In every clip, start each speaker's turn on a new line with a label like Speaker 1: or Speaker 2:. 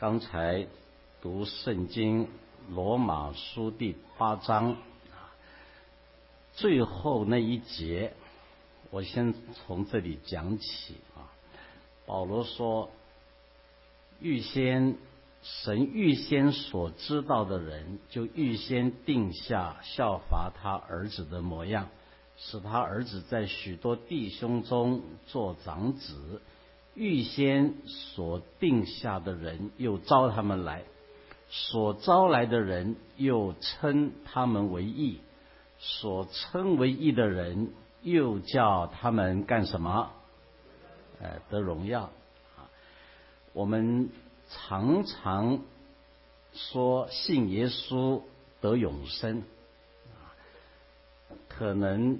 Speaker 1: 刚才读圣经罗马书第八章最后那一节，我先从这里讲起啊。保罗说：“预先神预先所知道的人，就预先定下效法他儿子的模样，使他儿子在许多弟兄中做长子。”预先所定下的人，又招他们来；所招来的人，又称他们为义；所称为义的人，又叫他们干什么？呃，得荣耀。啊，我们常常说信耶稣得永生，啊，可能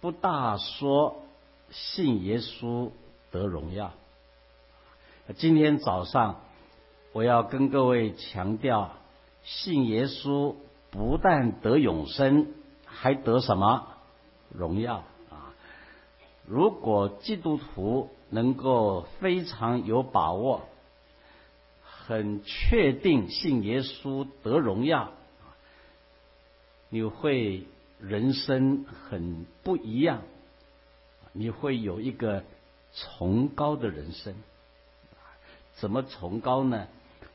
Speaker 1: 不大说信耶稣得荣耀。今天早上，我要跟各位强调，信耶稣不但得永生，还得什么荣耀啊？如果基督徒能够非常有把握，很确定信耶稣得荣耀，你会人生很不一样，你会有一个崇高的人生。怎么崇高呢？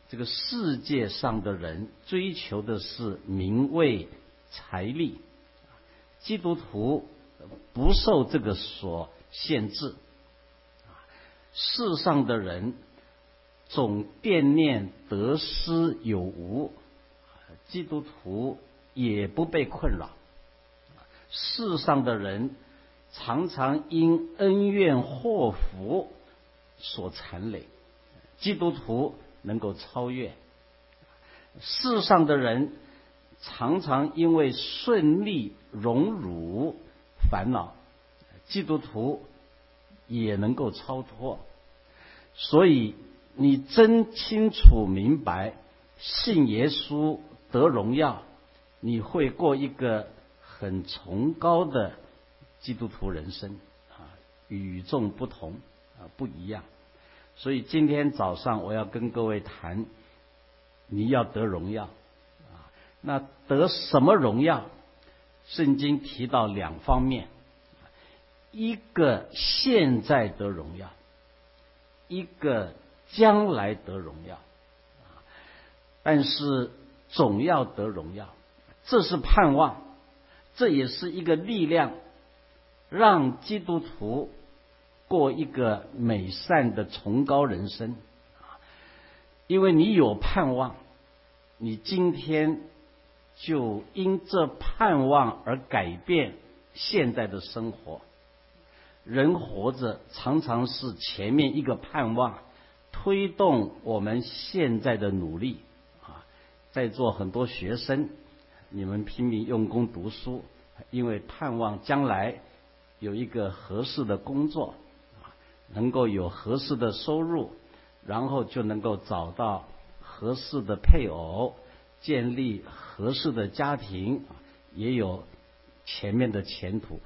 Speaker 1: 这个世界上的人追求的是名位、财力，基督徒不受这个所限制。世上的人总惦念得失有无，基督徒也不被困扰。世上的人常常因恩怨祸福所缠累。基督徒能够超越世上的人，常常因为顺利荣辱烦恼，基督徒也能够超脱。所以，你真清楚明白，信耶稣得荣耀，你会过一个很崇高的基督徒人生啊，与众不同啊，不一样。所以今天早上我要跟各位谈，你要得荣耀啊，那得什么荣耀？圣经提到两方面，一个现在得荣耀，一个将来得荣耀啊。但是总要得荣耀，这是盼望，这也是一个力量，让基督徒。过一个美善的崇高人生啊！因为你有盼望，你今天就因这盼望而改变现在的生活。人活着常常是前面一个盼望推动我们现在的努力啊！在座很多学生，你们拼命用功读书，因为盼望将来有一个合适的工作。能够有合适的收入，然后就能够找到合适的配偶，建立合适的家庭，也有前面的前途。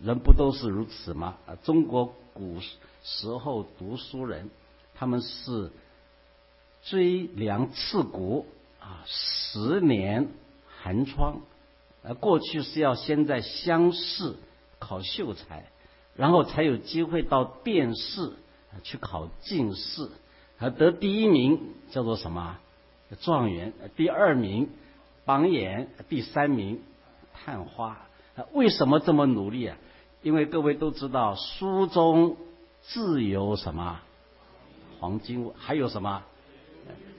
Speaker 1: 人不都是如此吗？啊，中国古时候读书人，他们是追良刺骨啊，十年寒窗。呃，过去是要先在乡试考秀才。然后才有机会到殿试去考进士，而得第一名叫做什么？状元。第二名榜眼，第三名探花。为什么这么努力啊？因为各位都知道，书中自有什么黄金屋，还有什么？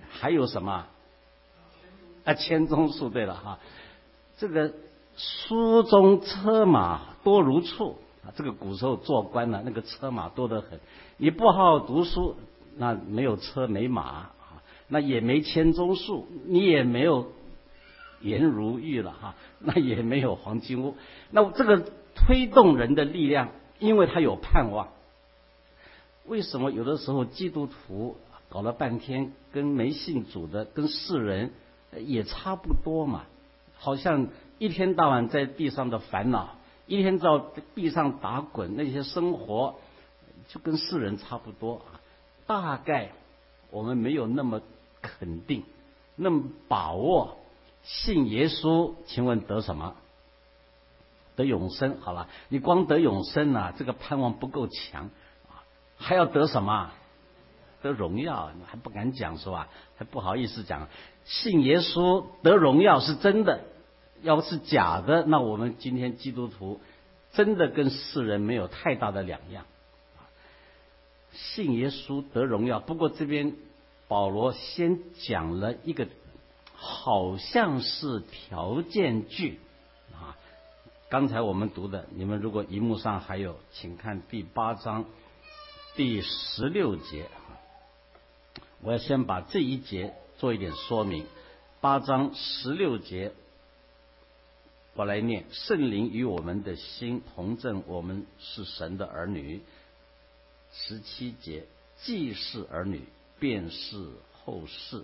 Speaker 1: 还有什么？啊，千钟粟。对了哈，这个书中车马多如簇。啊，这个古时候做官呢，那个车马多得很。你不好好读书，那没有车没马啊，那也没千钟粟，你也没有颜如玉了哈，那也没有黄金屋。那这个推动人的力量，因为他有盼望。为什么有的时候基督徒搞了半天，跟没信主的、跟世人也差不多嘛？好像一天到晚在地上的烦恼。一天在地上打滚，那些生活就跟世人差不多啊。大概我们没有那么肯定，那么把握，信耶稣，请问得什么？得永生，好了，你光得永生啊，这个盼望不够强啊，还要得什么？得荣耀，还不敢讲是吧？还不好意思讲，信耶稣得荣耀是真的，要不是假的，那我们今天基督徒真的跟世人没有太大的两样。信耶稣得荣耀，不过这边保罗先讲了一个，好像是条件句啊。刚才我们读的，你们如果荧幕上还有，请看第八章第十六节。我要先把这一节做一点说明。八章十六节，我来念：圣灵与我们的心同证，我们是神的儿女。十七节，既是儿女，便是后世，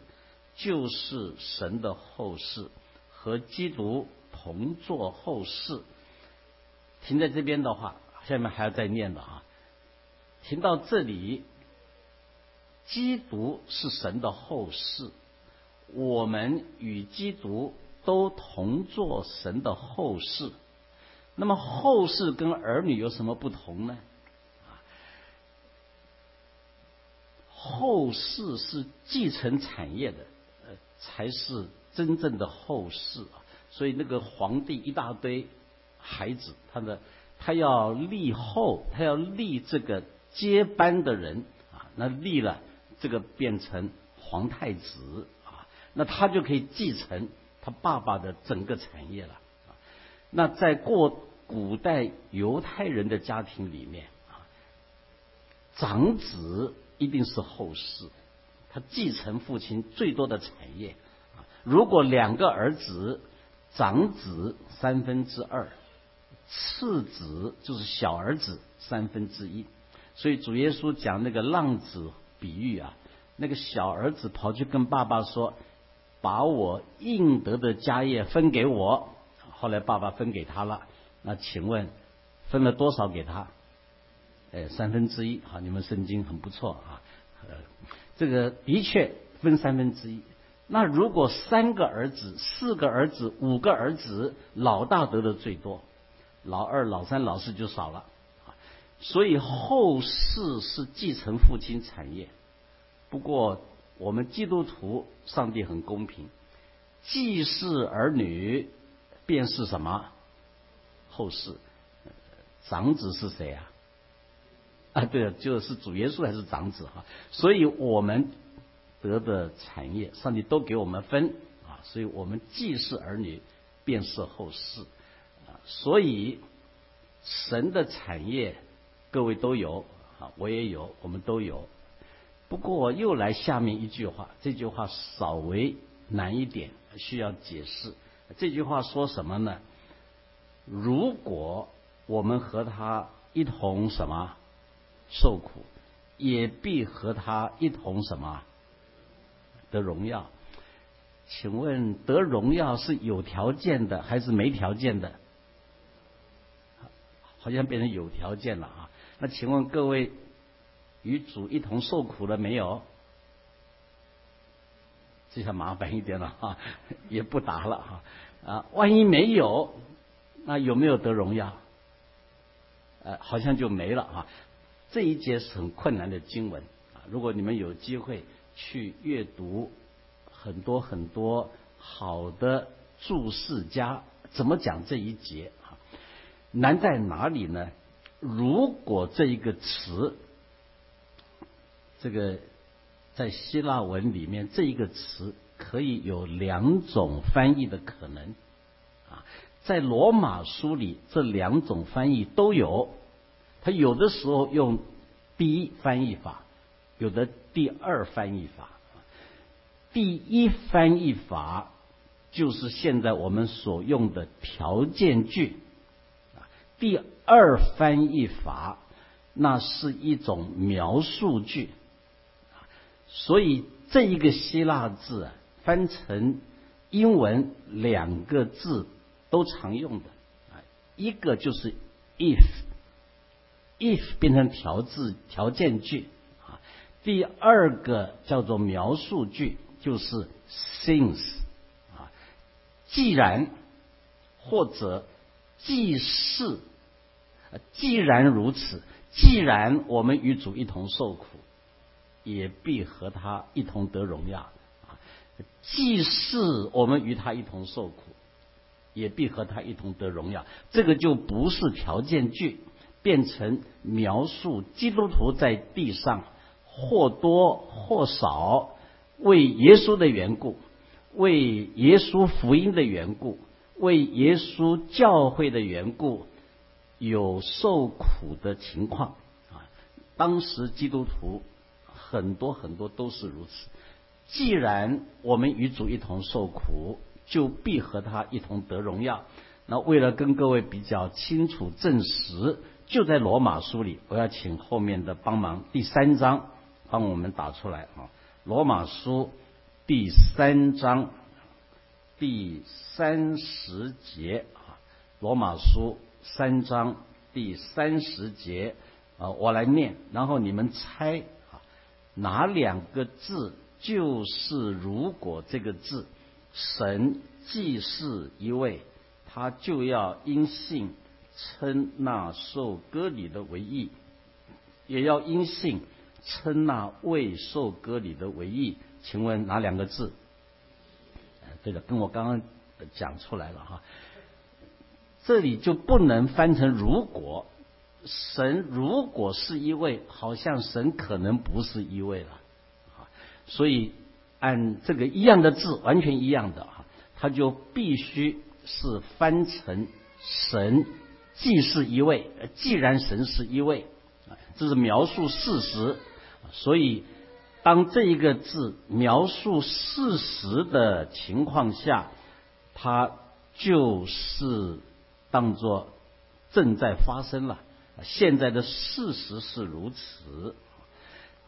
Speaker 1: 就是神的后世，和基督同作后世。停在这边的话，下面还要再念的啊。停到这里。基督是神的后世，我们与基督都同做神的后世。那么后世跟儿女有什么不同呢？啊后世是继承产业的，呃，才是真正的后世啊。所以那个皇帝一大堆孩子，他的他要立后，他要立这个接班的人啊，那立了。这个变成皇太子啊，那他就可以继承他爸爸的整个产业了。那在过古代犹太人的家庭里面啊，长子一定是后世，他继承父亲最多的产业啊。如果两个儿子，长子三分之二，次子就是小儿子三分之一。所以主耶稣讲那个浪子。比喻啊，那个小儿子跑去跟爸爸说：“把我应得的家业分给我。”后来爸爸分给他了。那请问分了多少给他？哎，三分之一。好，你们圣经很不错啊。呃，这个的确分三分之一。那如果三个儿子、四个儿子、五个儿子，老大得的最多，老二、老三、老四就少了。所以后世是继承父亲产业，不过我们基督徒，上帝很公平，既是儿女，便是什么后世？长子是谁啊？啊，对了，就是主耶稣还是长子哈？所以我们得的产业，上帝都给我们分啊，所以我们既是儿女，便是后世啊，所以神的产业。各位都有啊，我也有，我们都有。不过又来下面一句话，这句话稍微难一点，需要解释。这句话说什么呢？如果我们和他一同什么受苦，也必和他一同什么得荣耀。请问得荣耀是有条件的还是没条件的？好像变成有条件了啊。那请问各位，与主一同受苦了没有？这下麻烦一点了哈，也不答了哈。啊，万一没有，那有没有得荣耀？呃，好像就没了啊。这一节是很困难的经文啊。如果你们有机会去阅读很多很多好的注释家怎么讲这一节啊，难在哪里呢？如果这一个词，这个在希腊文里面这一个词可以有两种翻译的可能，啊，在罗马书里这两种翻译都有，他有的时候用第一翻译法，有的第二翻译法，第一翻译法就是现在我们所用的条件句。第二翻译法，那是一种描述句，所以这一个希腊字啊，翻成英文两个字都常用的啊，一个就是 if，if 变成条字条件句啊，第二个叫做描述句，就是 since 啊，既然或者既是，既然如此，既然我们与主一同受苦，也必和他一同得荣耀啊。既是我们与他一同受苦，也必和他一同得荣耀。这个就不是条件句，变成描述基督徒在地上。或多或少为耶稣的缘故，为耶稣福音的缘故，为耶稣教会的缘故，有受苦的情况啊。当时基督徒很多很多都是如此。既然我们与主一同受苦，就必和他一同得荣耀。那为了跟各位比较清楚证实，就在罗马书里，我要请后面的帮忙，第三章。帮我们打出来啊，《罗马书》第三章第三十节啊，《罗马书》三章第三十节啊，我来念，然后你们猜，哪两个字就是“如果”这个字？神既是一位，他就要因信称那受割礼的为义，也要因信。称那未受割礼的为义，请问哪两个字？对的，跟我刚刚讲出来了哈。这里就不能翻成如果神如果是一位，好像神可能不是一位了啊。所以按这个一样的字，完全一样的啊，它就必须是翻成神既是一位，既然神是一位这是描述事实。所以，当这一个字描述事实的情况下，它就是当做正在发生了。现在的事实是如此。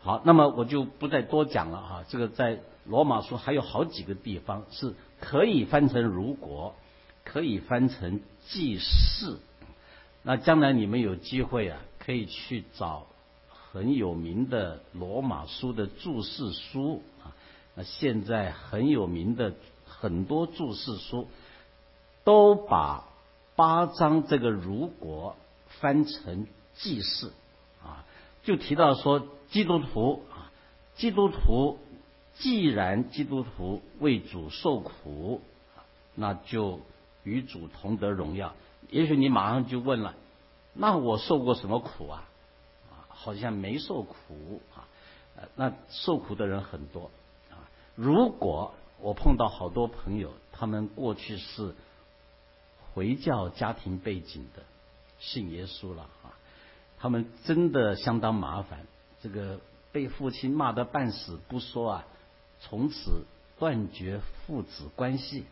Speaker 1: 好，那么我就不再多讲了哈。这个在罗马书还有好几个地方是可以翻成“如果”，可以翻成“既是”。那将来你们有机会啊，可以去找。很有名的罗马书的注释书啊，那现在很有名的很多注释书都把八章这个如果翻成记事啊，就提到说基督徒啊，基督徒既然基督徒为主受苦，那就与主同得荣耀。也许你马上就问了，那我受过什么苦啊？好像没受苦啊，呃，那受苦的人很多啊。如果我碰到好多朋友，他们过去是回教家庭背景的，信耶稣了啊，他们真的相当麻烦。这个被父亲骂得半死不说啊，从此断绝父子关系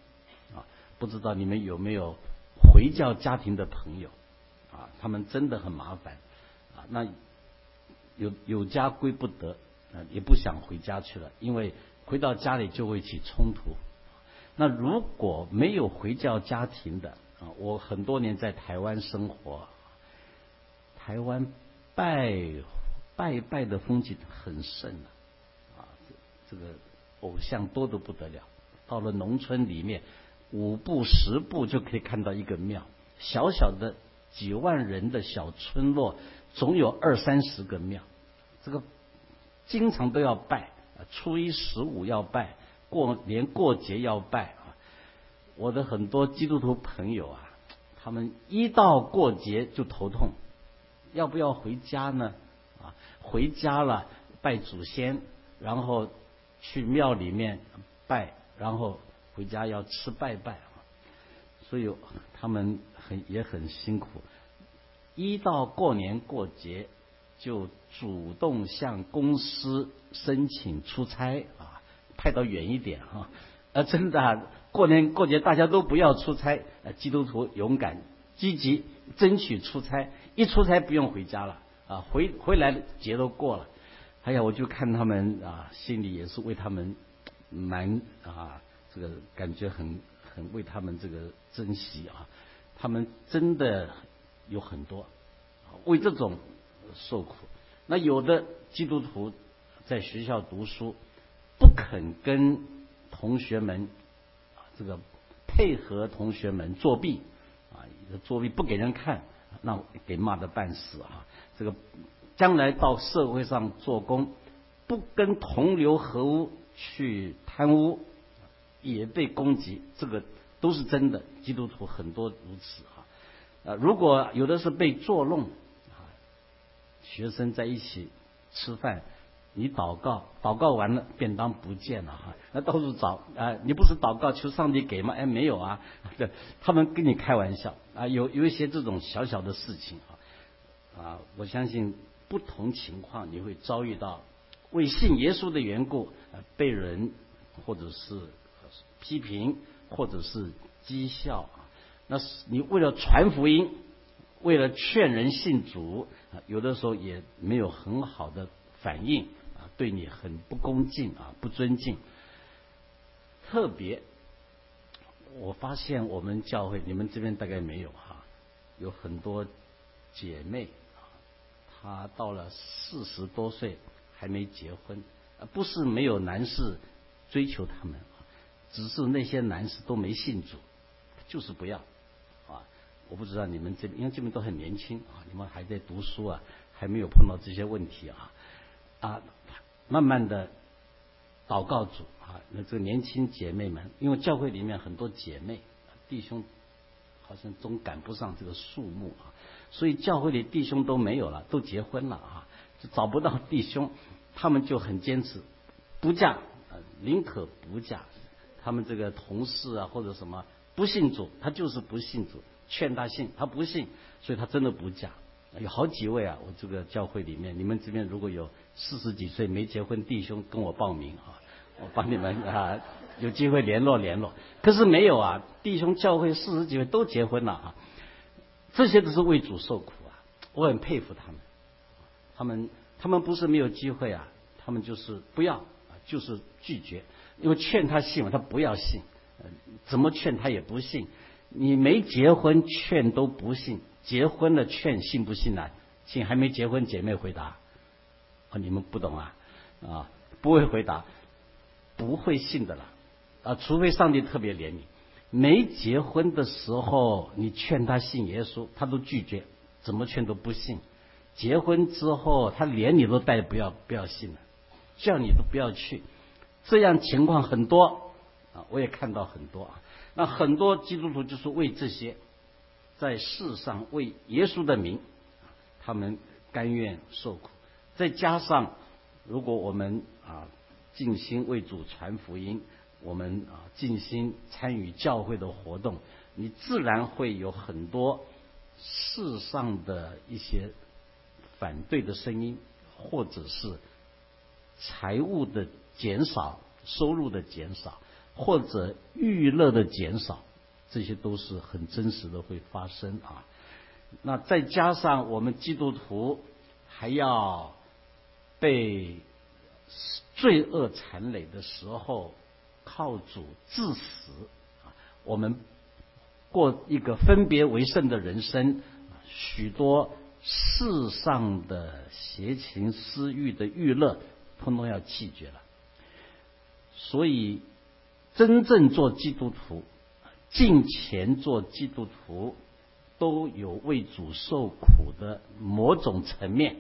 Speaker 1: 啊。不知道你们有没有回教家庭的朋友啊？他们真的很麻烦啊。那。有有家归不得，啊，也不想回家去了，因为回到家里就会起冲突。那如果没有回教家庭的啊，我很多年在台湾生活，台湾拜拜拜的风景很盛啊，这个偶像多得不得了。到了农村里面，五步十步就可以看到一个庙，小小的几万人的小村落。总有二三十个庙，这个经常都要拜，初一十五要拜，过年过节要拜！我的很多基督徒朋友啊，他们一到过节就头痛，要不要回家呢？啊，回家了拜祖先，然后去庙里面拜，然后回家要吃拜拜，所以他们很也很辛苦。一到过年过节，就主动向公司申请出差啊，派到远一点啊。啊，真的，过年过节大家都不要出差，呃基督徒勇敢积极争取出差，一出差不用回家了啊，回回来节都过了。哎呀，我就看他们啊，心里也是为他们蛮啊，这个感觉很很为他们这个珍惜啊，他们真的。有很多为这种受苦，那有的基督徒在学校读书，不肯跟同学们这个配合同学们作弊啊，作弊不给人看，那给骂的半死啊。这个将来到社会上做工，不跟同流合污去贪污，也被攻击，这个都是真的。基督徒很多如此啊。呃，如果有的是被作弄啊，学生在一起吃饭。你祷告，祷告完了，便当不见了哈，那到处找啊，你不是祷告求上帝给吗？哎，没有啊，对，他们跟你开玩笑啊，有有一些这种小小的事情啊，啊，我相信不同情况你会遭遇到为信耶稣的缘故被人或者是批评或者是讥笑啊，那是你为了传福音，为了劝人信主啊，有的时候也没有很好的反应。对你很不恭敬啊，不尊敬。特别，我发现我们教会，你们这边大概没有哈，有很多姐妹啊，她到了四十多岁还没结婚，不是没有男士追求她们，只是那些男士都没信主，就是不要啊。我不知道你们这边，因为这边都很年轻啊，你们还在读书啊，还没有碰到这些问题啊啊。慢慢的祷告主啊，那这个年轻姐妹们，因为教会里面很多姐妹弟兄，好像总赶不上这个数目啊，所以教会里弟兄都没有了，都结婚了啊，就找不到弟兄，他们就很坚持不嫁，宁可不嫁。他们这个同事啊或者什么不信主，他就是不信主，劝他信，他不信，所以他真的不嫁。有好几位啊，我这个教会里面，你们这边如果有四十几岁没结婚弟兄，跟我报名啊，我帮你们啊，有机会联络联络。可是没有啊，弟兄教会四十几位都结婚了啊，这些都是为主受苦啊，我很佩服他们。他们他们不是没有机会啊，他们就是不要，就是拒绝，因为劝他信嘛，他不要信，怎么劝他也不信。你没结婚劝都不信。结婚了劝信不信呢？信还没结婚，姐妹回答：啊，你们不懂啊，啊，不会回答，不会信的了，啊，除非上帝特别怜悯。没结婚的时候，你劝他信耶稣，他都拒绝，怎么劝都不信。结婚之后，他连你都带不要不要信了，叫你都不要去，这样情况很多啊，我也看到很多啊。那很多基督徒就是为这些。在世上为耶稣的名，他们甘愿受苦。再加上，如果我们啊尽心为主传福音，我们啊尽心参与教会的活动，你自然会有很多世上的一些反对的声音，或者是财务的减少、收入的减少，或者娱乐的减少。这些都是很真实的会发生啊，那再加上我们基督徒还要被罪恶残累的时候靠主致死啊，我们过一个分别为圣的人生，许多世上的邪情私欲的娱乐，通通要弃绝了。所以真正做基督徒。近前做基督徒，都有为主受苦的某种层面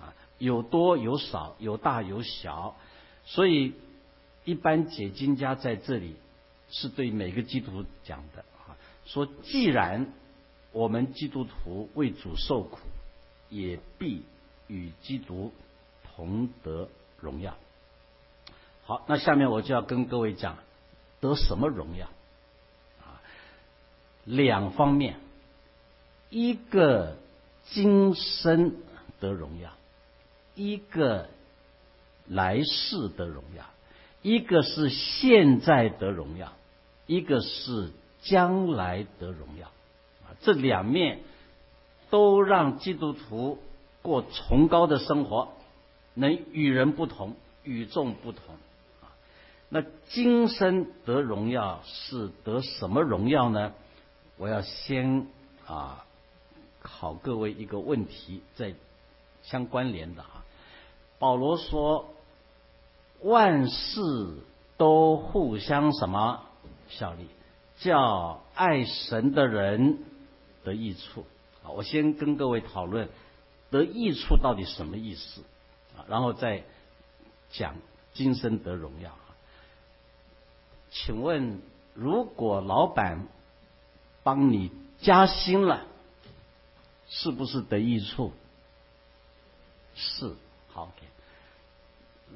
Speaker 1: 啊，有多有少，有大有小，所以一般解经家在这里是对每个基督徒讲的啊，说既然我们基督徒为主受苦，也必与基督同得荣耀。好，那下面我就要跟各位讲得什么荣耀。两方面，一个今生得荣耀，一个来世得荣耀，一个是现在得荣耀，一个是将来得荣耀。这两面都让基督徒过崇高的生活，能与人不同，与众不同。那今生得荣耀是得什么荣耀呢？我要先啊考各位一个问题，在相关联的啊。保罗说：“万事都互相什么效力，叫爱神的人得益处。啊，我先跟各位讨论得益处到底什么意思啊，然后再讲今生得荣耀啊。请问，如果老板帮你加薪了，是不是得益处？是，好。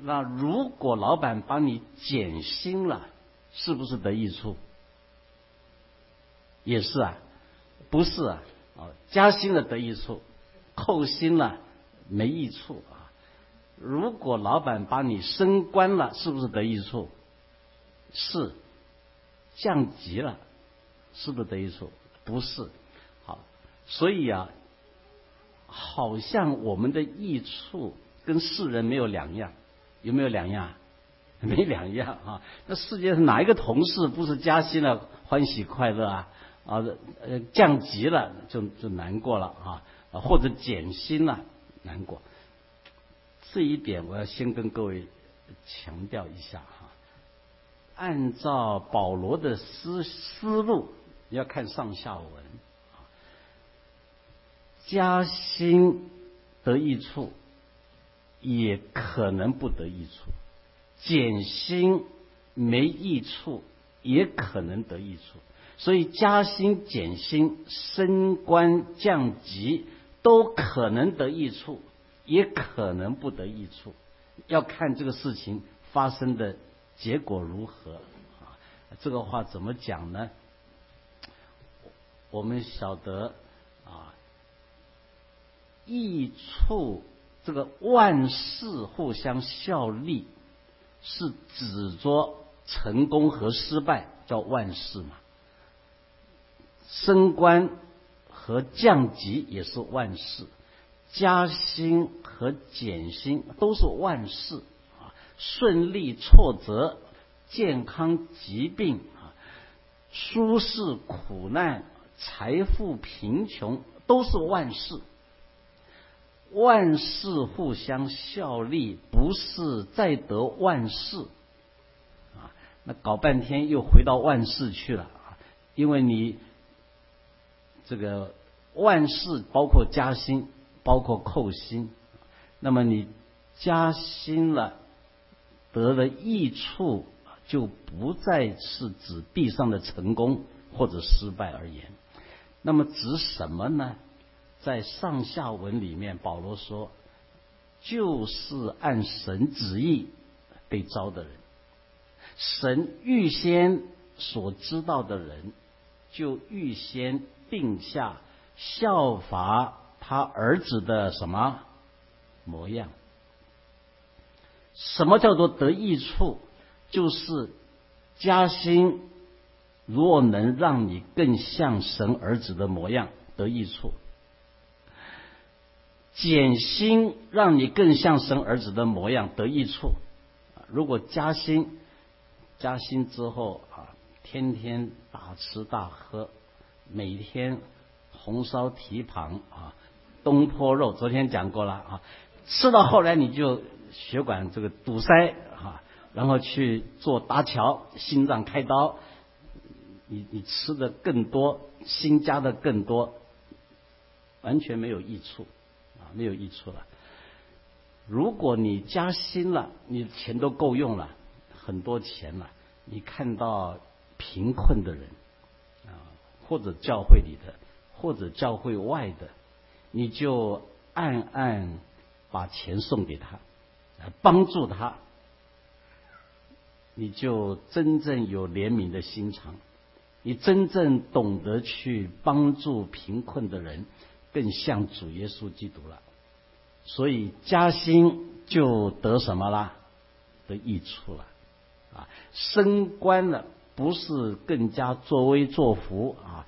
Speaker 1: 那如果老板帮你减薪了，是不是得益处？也是啊，不是啊，啊，加薪了得益处，扣薪了没益处啊。如果老板帮你升官了，是不是得益处？是，降级了，是不是得益处？不是，好，所以啊，好像我们的益处跟世人没有两样，有没有两样？没两样啊！那世界上哪一个同事不是加薪了欢喜快乐啊？啊，呃，降级了就就难过了啊，或者减薪了难过。这一点我要先跟各位强调一下哈。按照保罗的思思路，要看上下文啊。加薪得益处，也可能不得益处；减薪没益处，也可能得益处。所以加薪、减薪、升官、降级，都可能得益处，也可能不得益处，要看这个事情发生的。结果如何啊？这个话怎么讲呢？我们晓得啊，益处这个万事互相效力，是指着成功和失败叫万事嘛？升官和降级也是万事，加薪和减薪都是万事啊。顺利、挫折、健康、疾病啊，舒适、苦难、财富、贫穷，都是万事。万事互相效力，不是在得万事啊？那搞半天又回到万事去了啊？因为你这个万事包括加薪，包括扣薪，那么你加薪了。得了益处，就不再是指地上的成功或者失败而言。那么指什么呢？在上下文里面，保罗说，就是按神旨意被招的人，神预先所知道的人，就预先定下效法他儿子的什么模样。什么叫做得益处？就是加薪，若能让你更像神儿子的模样，得益处；减薪，让你更像神儿子的模样，得益处。如果加薪，加薪之后啊，天天大吃大喝，每天红烧蹄膀啊，东坡肉，昨天讲过了啊，吃到后来你就。血管这个堵塞啊，然后去做搭桥，心脏开刀，你你吃的更多，新加的更多，完全没有益处啊，没有益处了。如果你加薪了，你钱都够用了，很多钱了，你看到贫困的人啊，或者教会里的，或者教会外的，你就暗暗把钱送给他。来帮助他，你就真正有怜悯的心肠，你真正懂得去帮助贫困的人，更像主耶稣基督了。所以加薪就得什么啦？得益处了啊！升官了，不是更加作威作福啊，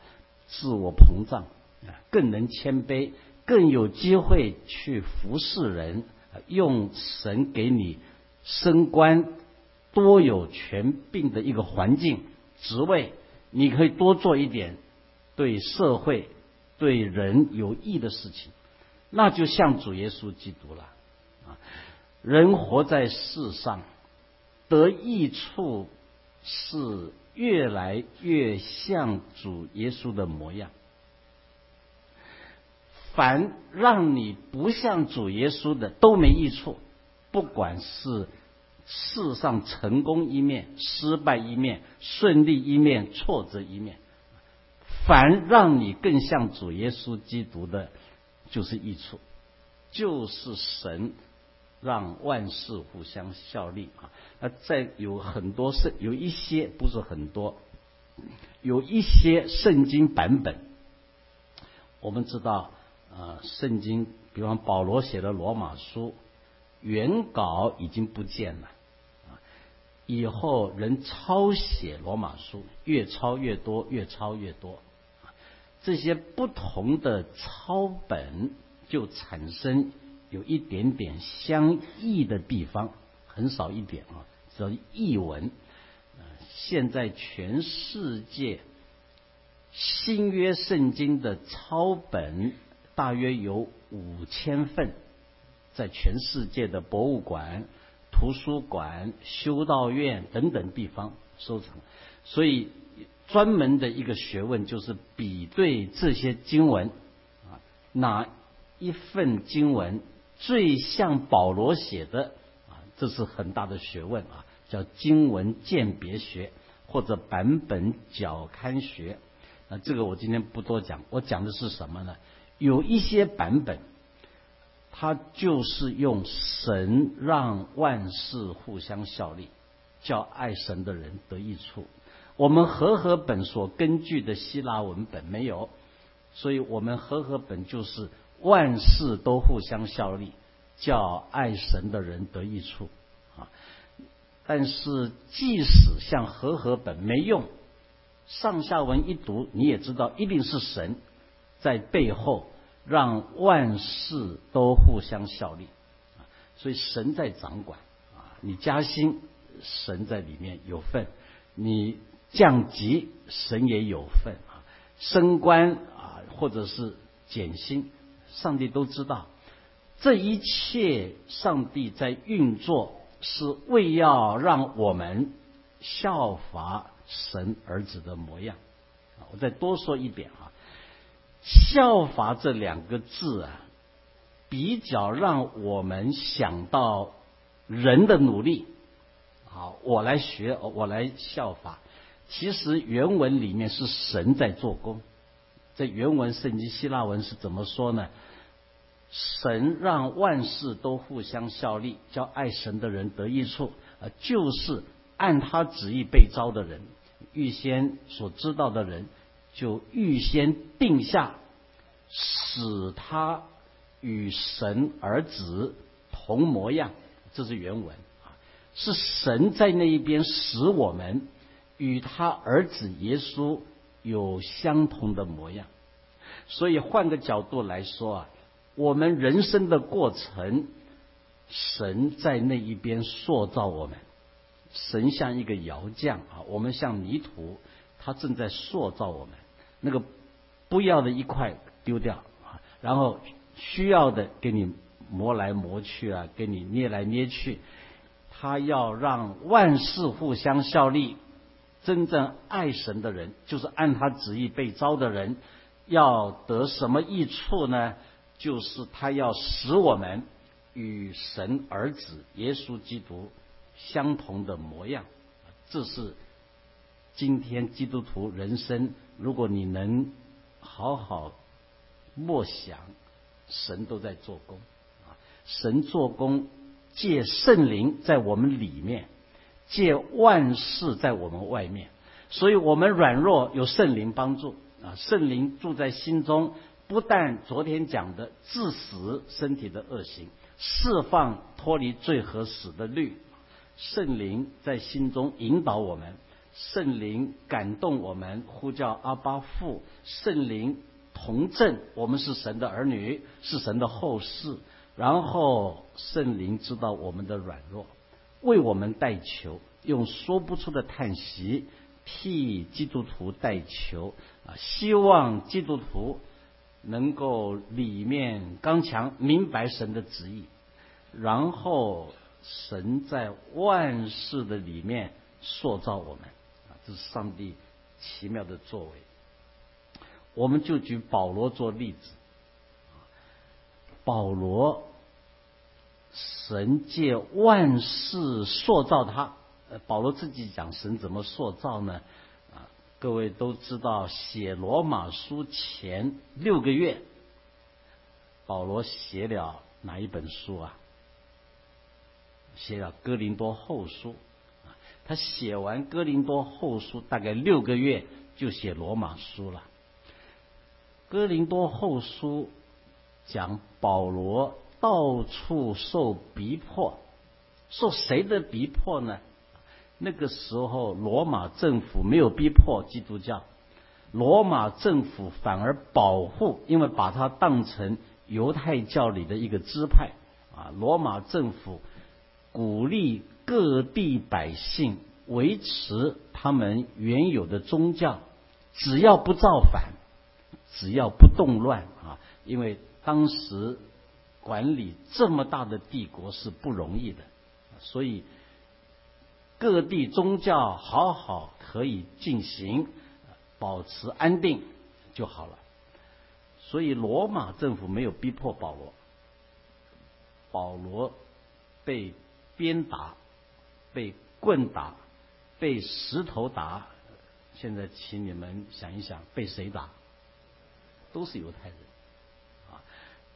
Speaker 1: 自我膨胀啊，更能谦卑，更有机会去服侍人。用神给你升官、多有权柄的一个环境、职位，你可以多做一点对社会、对人有益的事情，那就像主耶稣基督了啊！人活在世上，得益处是越来越像主耶稣的模样。凡让你不像主耶稣的都没益处，不管是世上成功一面、失败一面、顺利一面、挫折一面，凡让你更像主耶稣基督的，就是益处，就是神让万事互相效力啊。那再有很多圣，有一些不是很多，有一些圣经版本，我们知道。啊，圣经，比方保罗写的罗马书，原稿已经不见了，以后人抄写罗马书，越抄越多，越抄越多，这些不同的抄本就产生有一点点相异的地方，很少一点啊，叫译文。现在全世界新约圣经的抄本。大约有五千份，在全世界的博物馆、图书馆、修道院等等地方收藏。所以，专门的一个学问就是比对这些经文啊，哪一份经文最像保罗写的啊？这是很大的学问啊，叫经文鉴别学或者版本角刊学。那这个我今天不多讲，我讲的是什么呢？有一些版本，它就是用神让万事互相效力，叫爱神的人得益处。我们和合本所根据的希腊文本没有，所以我们和合本就是万事都互相效力，叫爱神的人得益处啊。但是即使像和合本没用，上下文一读，你也知道一定是神。在背后让万事都互相效力，啊，所以神在掌管啊，你加薪，神在里面有份；你降级，神也有份啊，升官啊，或者是减薪，上帝都知道。这一切，上帝在运作，是为要让我们效法神儿子的模样。啊，我再多说一点啊。效法这两个字啊，比较让我们想到人的努力。好，我来学，我来效法。其实原文里面是神在做工。在原文圣经希腊文是怎么说呢？神让万事都互相效力，叫爱神的人得益处。啊，就是按他旨意被招的人，预先所知道的人。就预先定下，使他与神儿子同模样，这是原文啊，是神在那一边使我们与他儿子耶稣有相同的模样。所以换个角度来说啊，我们人生的过程，神在那一边塑造我们，神像一个窑匠啊，我们像泥土，他正在塑造我们。那个不要的一块丢掉啊，然后需要的给你磨来磨去啊，给你捏来捏去。他要让万事互相效力，真正爱神的人，就是按他旨意被招的人，要得什么益处呢？就是他要使我们与神儿子耶稣基督相同的模样。这是今天基督徒人生。如果你能好好默想，神都在做工啊！神做工，借圣灵在我们里面，借万事在我们外面，所以我们软弱有圣灵帮助啊！圣灵住在心中，不但昨天讲的致死身体的恶行，释放脱离罪和死的律，圣灵在心中引导我们。圣灵感动我们，呼叫阿巴父。圣灵同证，我们是神的儿女，是神的后世。然后圣灵知道我们的软弱，为我们代求，用说不出的叹息替基督徒代求啊！希望基督徒能够里面刚强，明白神的旨意，然后神在万事的里面塑造我们，这是上帝奇妙的作为。我们就举保罗做例子，保罗，神借万事塑造他。保罗自己讲神怎么塑造呢？啊，各位都知道，写罗马书前六个月，保罗写了哪一本书啊？写了哥林多后书。他写完哥林多后书，大概六个月就写罗马书了。哥林多后书讲保罗到处受逼迫，受谁的逼迫呢？那个时候，罗马政府没有逼迫基督教，罗马政府反而保护，因为把它当成犹太教里的一个支派啊。罗马政府鼓励各地百姓维持他们原有的宗教，只要不造反，只要不动乱啊。因为当时管理这么大的帝国是不容易的，所以。各地宗教好好可以进行，保持安定就好了。所以罗马政府没有逼迫保罗，保罗被鞭打、被棍打、被石头打。现在请你们想一想，被谁打？都是犹太人啊！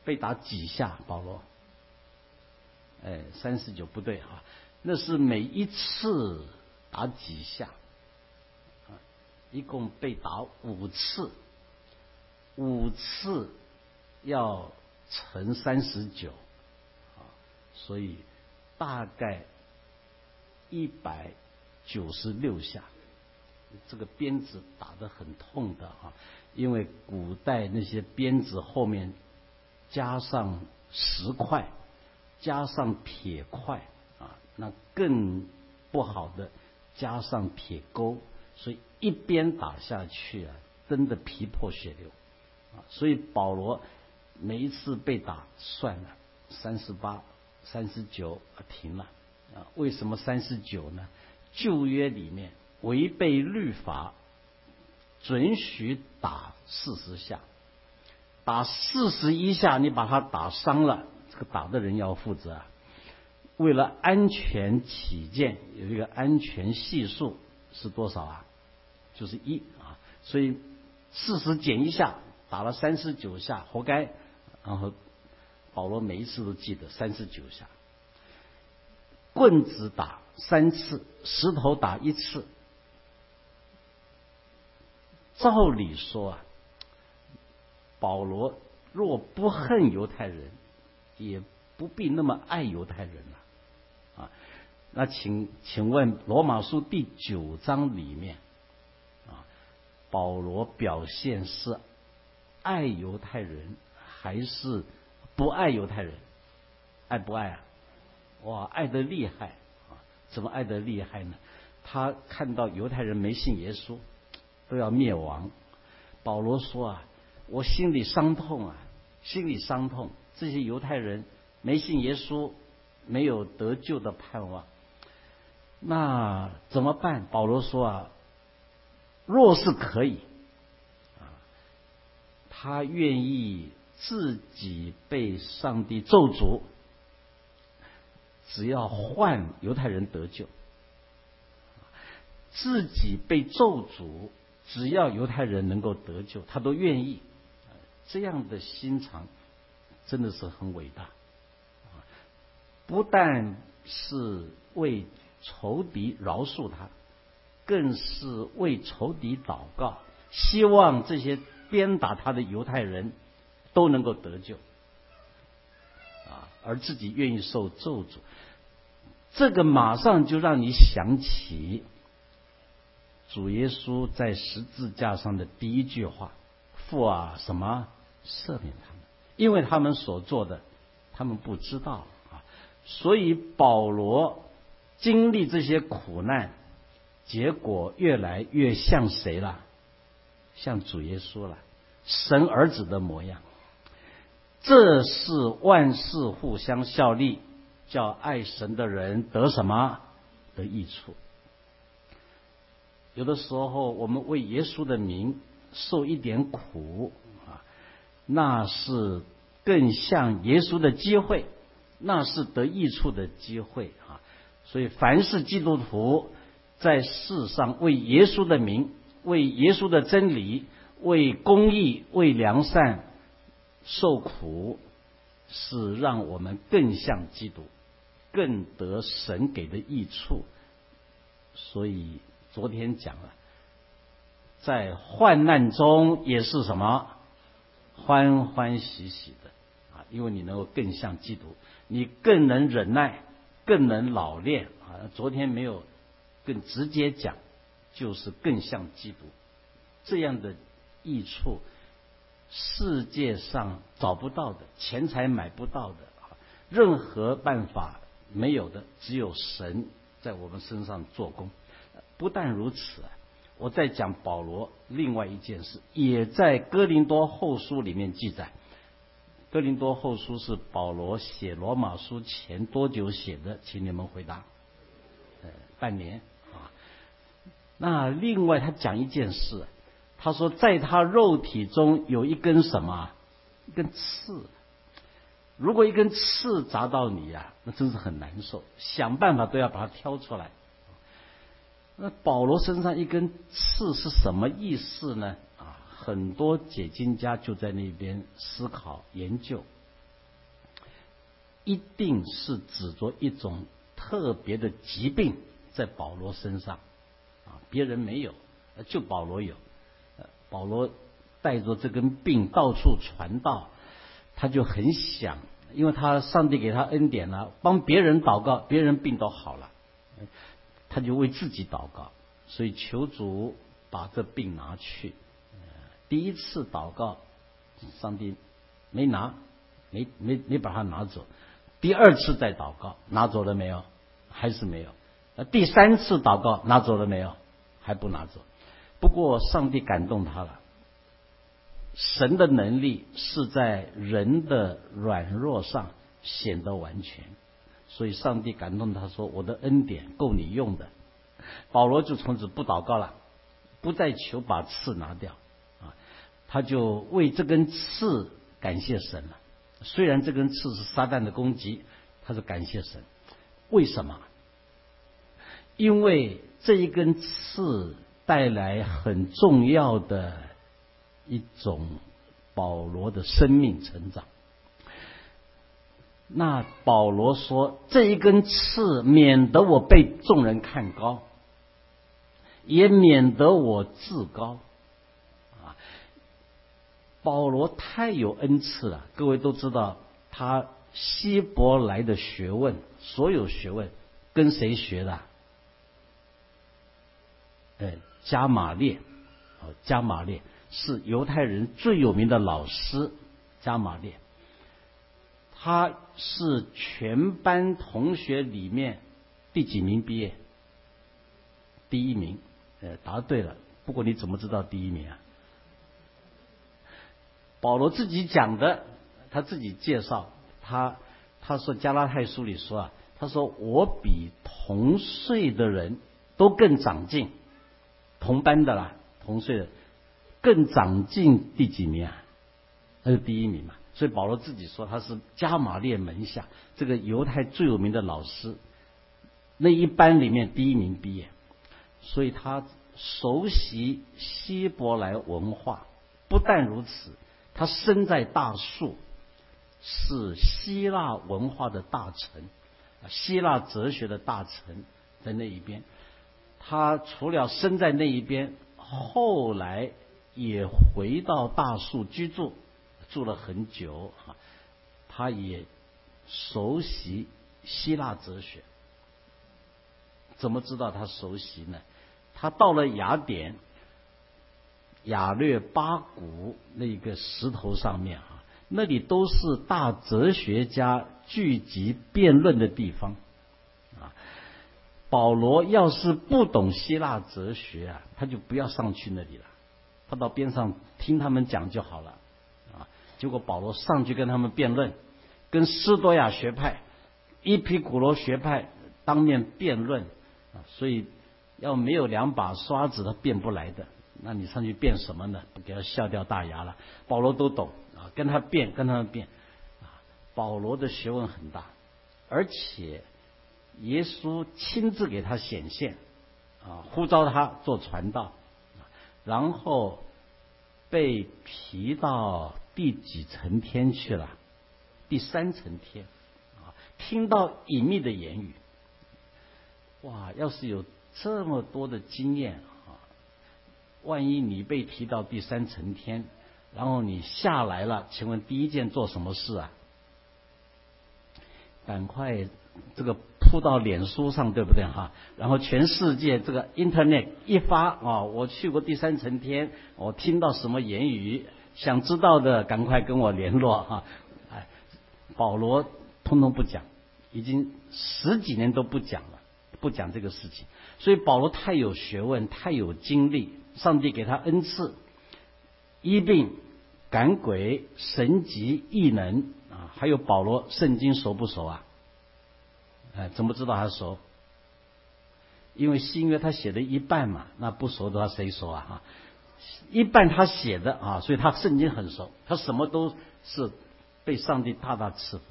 Speaker 1: 被打几下？保罗？哎，三十九不对啊。那是每一次打几下，一共被打五次，五次要乘三十九，啊，所以大概一百九十六下，这个鞭子打得很痛的啊，因为古代那些鞭子后面加上石块，加上铁块啊。那更不好的，加上铁钩，所以一边打下去啊，真的皮破血流啊！所以保罗每一次被打，算了，三十八、三十九停了啊！为什么三十九呢？旧约里面违背律法，准许打四十下，打四十一下，你把他打伤了，这个打的人要负责啊！为了安全起见，有一个安全系数是多少啊？就是一啊，所以四十减一下，打了三十九下，活该。然后保罗每一次都记得三十九下，棍子打三次，石头打一次。照理说啊，保罗若不恨犹太人，也不必那么爱犹太人了。啊那请请问罗马书第九章里面，啊，保罗表现是爱犹太人还是不爱犹太人？爱不爱啊？哇，爱的厉害啊！怎么爱的厉害呢？他看到犹太人没信耶稣，都要灭亡。保罗说啊，我心里伤痛啊，心里伤痛。这些犹太人没信耶稣，没有得救的盼望。那怎么办？保罗说啊，若是可以，啊，他愿意自己被上帝咒诅，只要换犹太人得救，自己被咒诅，只要犹太人能够得救，他都愿意。这样的心肠真的是很伟大，不但是为。仇敌饶恕他，更是为仇敌祷告，希望这些鞭打他的犹太人都能够得救，啊，而自己愿意受咒诅。这个马上就让你想起主耶稣在十字架上的第一句话：“父啊，什么赦免他们？因为他们所做的，他们不知道啊。”所以保罗。经历这些苦难，结果越来越像谁了？像主耶稣了，神儿子的模样。这是万事互相效力，叫爱神的人得什么？得益处。有的时候，我们为耶稣的名受一点苦啊，那是更像耶稣的机会，那是得益处的机会啊。所以，凡是基督徒在世上为耶稣的名、为耶稣的真理、为公义、为良善受苦，是让我们更像基督，更得神给的益处。所以。昨天讲了，在患难中也是什么欢欢喜喜的啊，因为你能够更像基督，你更能忍耐，更能老练啊。昨天没有更直接讲，就是更像基督这样的益处，世界上找不到的，钱财买不到的啊，任何办法没有的，只有神在我们身上做工。不但如此，我在讲保罗另外一件事，也在哥林多后书里面记载。哥林多后书是保罗写罗马书前多久写的？请你们回答。呃，半年啊。那另外他讲一件事，他说在他肉体中有一根什么？一根刺。如果一根刺扎到你呀，那真是很难受，想办法都要把它挑出来。那保罗身上一根刺是什么意思呢？啊，很多解经家就在那边思考研究，一定是指着一种特别的疾病在保罗身上，啊，别人没有，就保罗有。保罗带着这根病到处传道，他就很想，因为他上帝给他恩典了，帮别人祷告，别人病都好了。他就为自己祷告，所以求主把这病拿去。第一次祷告，上帝没拿，没没没把他拿走。第二次再祷告，拿走了没有？还是没有。第三次祷告拿走了没有？还不拿走。不过上帝感动他了。神的能力是在人的软弱上显得完全。所以上帝感动他说：“我的恩典够你用的。”保罗就从此不祷告了，不再求把刺拿掉啊，他就为这根刺感谢神了。虽然这根刺是撒旦的攻击，他是感谢神。为什么？因为这一根刺带来很重要的一种保罗的生命成长。那保罗说：“这一根刺，免得我被众人看高，也免得我自高。”啊，保罗太有恩赐了。各位都知道，他希伯来的学问，所有学问跟谁学的？哎，加马列，哦，加马列是犹太人最有名的老师，加马列。他是全班同学里面第几名毕业？第一名，呃，答对了。不过你怎么知道第一名啊？保罗自己讲的，他自己介绍，他他说加拉太书里说啊，他说我比同岁的人都更长进，同班的啦，同岁的更长进第几名啊？那是第一名嘛。所以保罗自己说他是加马列门下这个犹太最有名的老师，那一班里面第一名毕业，所以他熟悉希伯来文化。不但如此，他身在大树，是希腊文化的大臣，希腊哲学的大臣在那一边。他除了生在那一边，后来也回到大树居住。住了很久啊，他也熟悉希腊哲学。怎么知道他熟悉呢？他到了雅典，雅略巴谷那个石头上面啊，那里都是大哲学家聚集辩论的地方啊。保罗要是不懂希腊哲学啊，他就不要上去那里了，他到边上听他们讲就好了。啊结果保罗上去跟他们辩论，跟斯多亚学派、一批古罗学派当面辩论啊，所以要没有两把刷子，他辩不来的。那你上去辩什么呢？给他笑掉大牙了。保罗都懂啊，跟他辩，跟他们辩啊。保罗的学问很大，而且耶稣亲自给他显现啊，呼召他做传道，然后被提到第几层天去了？第三层天啊，听到隐秘的言语。哇，要是有这么多的经验啊。万一你被提到第三层天，然后你下来了，请问第一件做什么事啊？赶快这个铺到脸书上，对不对哈？然后全世界这个 Internet 一发啊，我去过第三层天，我听到什么言语，想知道的赶快跟我联络哈。哎，保罗通通不讲，已经十几年都不讲了，不讲这个事情。所以保罗太有学问，太有经历。上帝给他恩赐，医病、赶鬼、神级异能啊，还有保罗圣经熟不熟啊？哎，怎么知道他熟？因为新约他写的一半嘛，那不熟的话谁熟啊？哈，一半他写的啊，所以他圣经很熟，他什么都是被上帝大大赐福。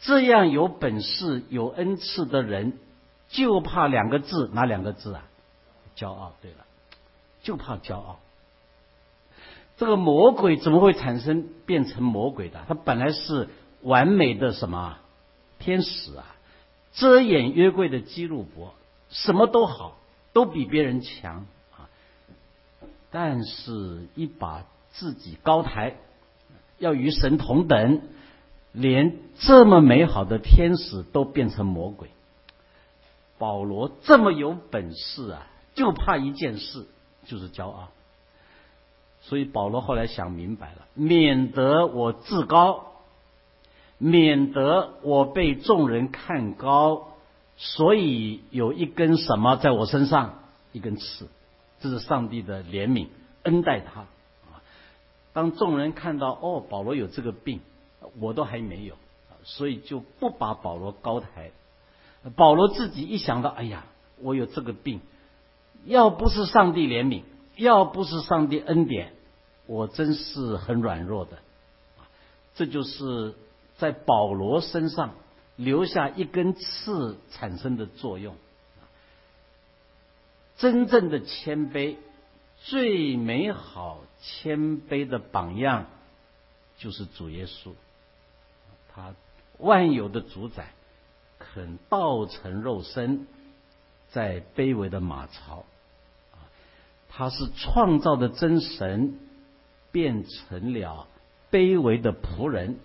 Speaker 1: 这样有本事、有恩赐的人，就怕两个字，哪两个字啊？骄傲。对了。就怕骄傲，这个魔鬼怎么会产生变成魔鬼的？他本来是完美的什么天使啊，遮掩约柜的基路伯，什么都好，都比别人强啊。但是，一把自己高抬，要与神同等，连这么美好的天使都变成魔鬼。保罗这么有本事啊，就怕一件事。就是骄傲，所以保罗后来想明白了，免得我自高，免得我被众人看高，所以有一根什么在我身上，一根刺，这是上帝的怜悯恩待他啊。当众人看到哦，保罗有这个病，我都还没有，所以就不把保罗高抬。保罗自己一想到，哎呀，我有这个病。要不是上帝怜悯，要不是上帝恩典，我真是很软弱的。这就是在保罗身上留下一根刺产生的作用。真正的谦卑，最美好谦卑的榜样，就是主耶稣。他万有的主宰，肯道成肉身，在卑微的马槽。他是创造的真神，变成了卑微的仆人，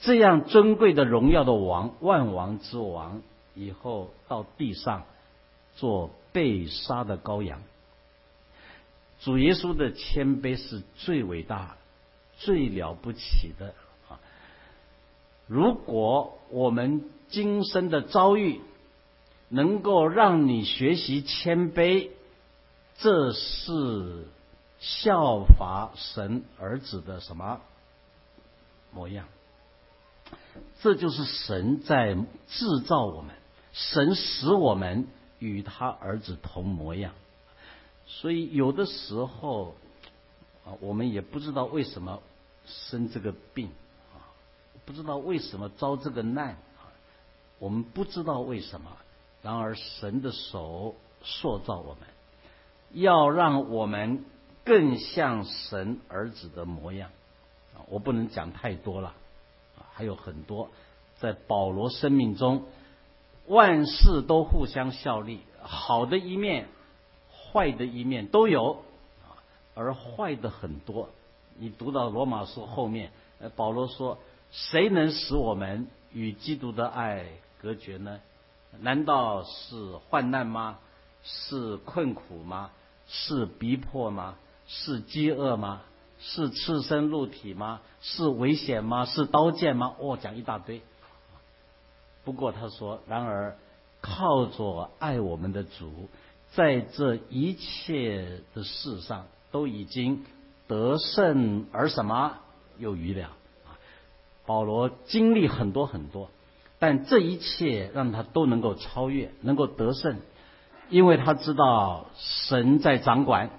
Speaker 1: 这样尊贵的荣耀的王，万王之王，以后到地上做被杀的羔羊。主耶稣的谦卑是最伟大、最了不起的啊！如果我们今生的遭遇能够让你学习谦卑，这是效法神儿子的什么模样？这就是神在制造我们，神使我们与他儿子同模样。所以有的时候啊，我们也不知道为什么生这个病啊，不知道为什么遭这个难啊，我们不知道为什么。然而神的手塑造我们。要让我们更像神儿子的模样啊！我不能讲太多了，还有很多在保罗生命中，万事都互相效力，好的一面、坏的一面都有，而坏的很多。你读到罗马书后面，保罗说：“谁能使我们与基督的爱隔绝呢？难道是患难吗？是困苦吗？”是逼迫吗？是饥饿吗？是赤身露体吗？是危险吗？是刀剑吗？哦，讲一大堆。不过他说，然而靠着爱我们的主，在这一切的事上都已经得胜，而什么有余了？保罗经历很多很多，但这一切让他都能够超越，能够得胜，因为他知道神在掌管，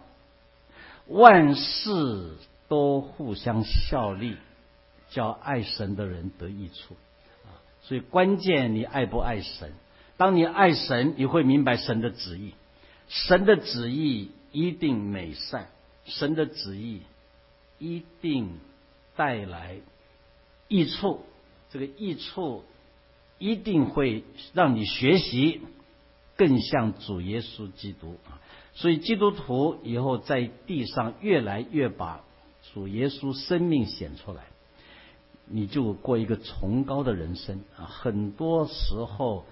Speaker 1: 万事都互相效力，叫爱神的人得益处。啊，所以关键你爱不爱神？当你爱神，你会明白神的旨意，神的旨意一定美善，神的旨意一定带来益处，这个益处。一定会让你学习更像主耶稣基督啊！所以基督徒以后在地上越来越把主耶稣生命显出来，你就过一个崇高的人生啊！很多时候，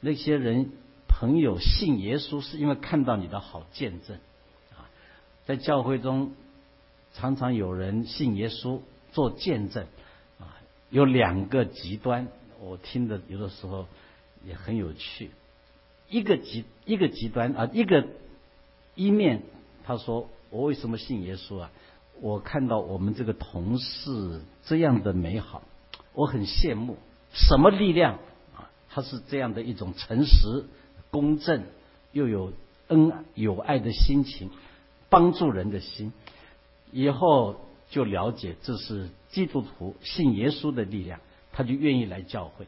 Speaker 1: 那些人朋友信耶稣是因为看到你的好见证啊，在教会中常常有人信耶稣做见证啊。有两个极端，我听的有的时候也很有趣。一个极一个极端啊，一个一面，他说我为什么信耶稣啊？我看到我们这个同事这样的美好，我很羡慕。什么力量啊？他是这样的一种诚实、公正，又有恩有爱的心情，帮助人的心。以后就了解这是。基督徒信耶稣的力量，他就愿意来教会。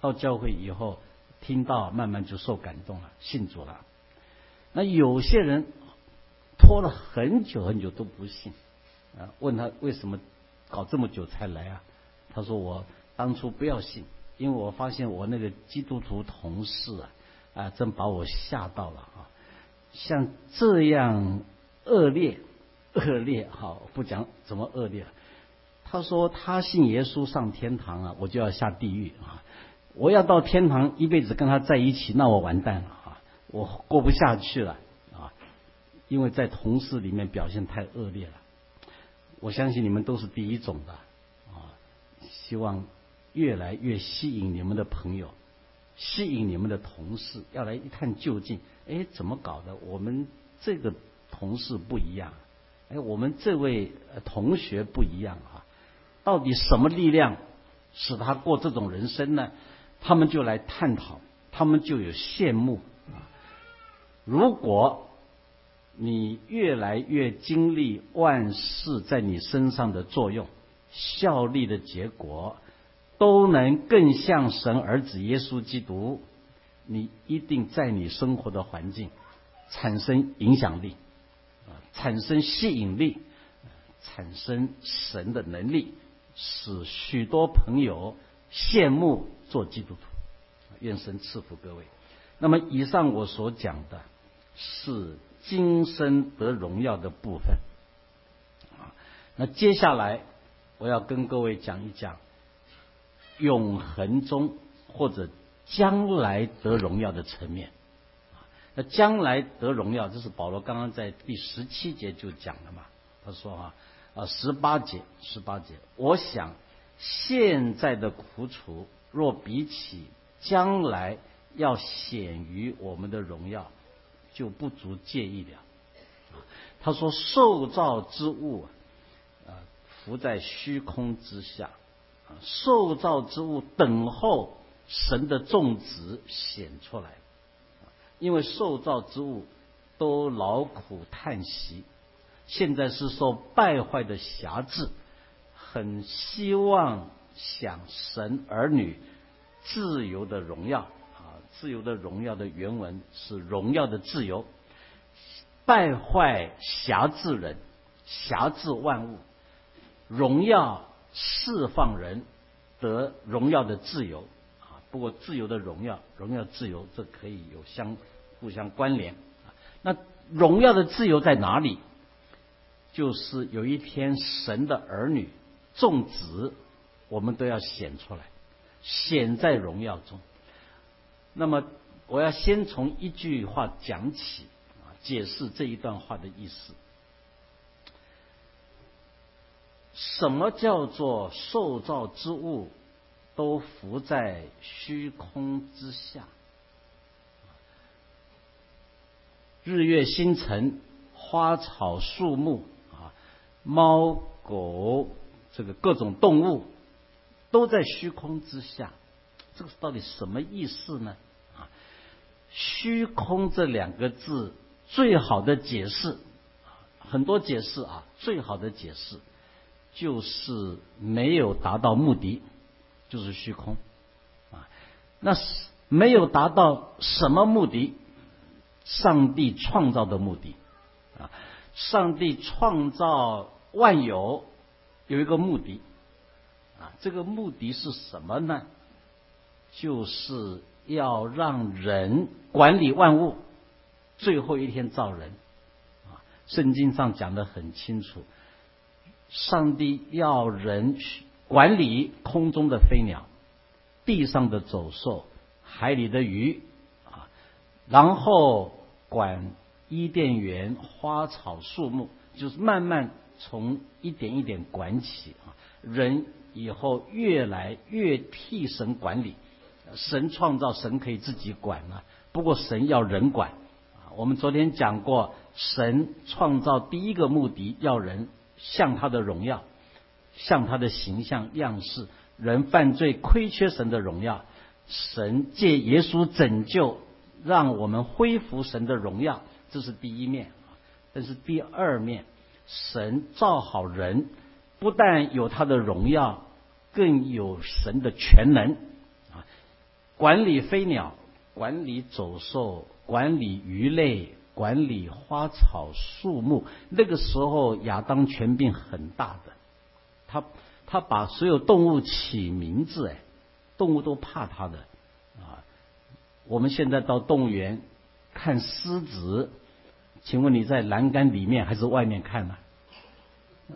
Speaker 1: 到教会以后，听到慢慢就受感动了，信主了。那有些人拖了很久很久都不信，啊，问他为什么搞这么久才来啊？他说我当初不要信，因为我发现我那个基督徒同事啊，啊，真把我吓到了啊！像这样恶劣、恶劣，好不讲怎么恶劣了。他说他信耶稣上天堂啊，我就要下地狱啊！我要到天堂一辈子跟他在一起，那我完蛋了啊！我过不下去了啊！因为在同事里面表现太恶劣了。我相信你们都是第一种的啊！希望越来越吸引你们的朋友，吸引你们的同事要来一探究竟。哎，怎么搞的？我们这个同事不一样，哎，我们这位同学不一样啊！到底什么力量使他过这种人生呢？他们就来探讨，他们就有羡慕啊。如果你越来越经历万事在你身上的作用、效力的结果，都能更像神儿子耶稣基督，你一定在你生活的环境产生影响力啊，产生吸引力，产生神的能力。使许多朋友羡慕做基督徒，愿神赐福各位。那么，以上我所讲的是今生得荣耀的部分啊。那接下来我要跟各位讲一讲永恒中或者将来得荣耀的层面。那将来得荣耀，这是保罗刚刚在第十七节就讲了嘛？他说啊。啊，十八节，十八节。我想，现在的苦楚，若比起将来要显于我们的荣耀，就不足介意了。他说：“受造之物啊，浮在虚空之下；受造之物等候神的种子显出来。因为受造之物都劳苦叹息。”现在是受败坏的辖制，很希望想神儿女自由的荣耀啊！自由的荣耀的原文是荣耀的自由，败坏辖制人，辖制万物，荣耀释放人得荣耀的自由啊！不过自由的荣耀，荣耀自由，这可以有相互相关联啊！那荣耀的自由在哪里？就是有一天，神的儿女众子，我们都要显出来，显在荣耀中。那么，我要先从一句话讲起啊，解释这一段话的意思。什么叫做受造之物都浮在虚空之下？日月星辰、花草树木啊。猫狗，这个各种动物，都在虚空之下。这个到底什么意思呢？啊，虚空这两个字最好的解释，很多解释啊，最好的解释就是没有达到目的，就是虚空啊。那是没有达到什么目的？上帝创造的目的啊，上帝创造万有有一个目的啊，这个目的是什么呢？就是要让人管理万物，最后一天造人啊。圣经上讲的很清楚，上帝要人管理空中的飞鸟、地上的走兽、海里的鱼啊，然后。管伊甸园花草树木，就是慢慢从一点一点管起啊。人以后越来越替神管理，神创造，神可以自己管了。不过神要人管啊。我们昨天讲过，神创造第一个目的要人像他的荣耀，像他的形象样式。人犯罪亏缺神的荣耀，神借耶稣拯救。让我们恢复神的荣耀，这是第一面啊。但是第二面，神造好人，不但有他的荣耀，更有神的全能啊。管理飞鸟，管理走兽，管理鱼类，管理花草树木。那个时候亚当权柄很大的，他他把所有动物起名字，哎，动物都怕他的啊。我们现在到动物园看狮子，请问你在栏杆里面还是外面看呢？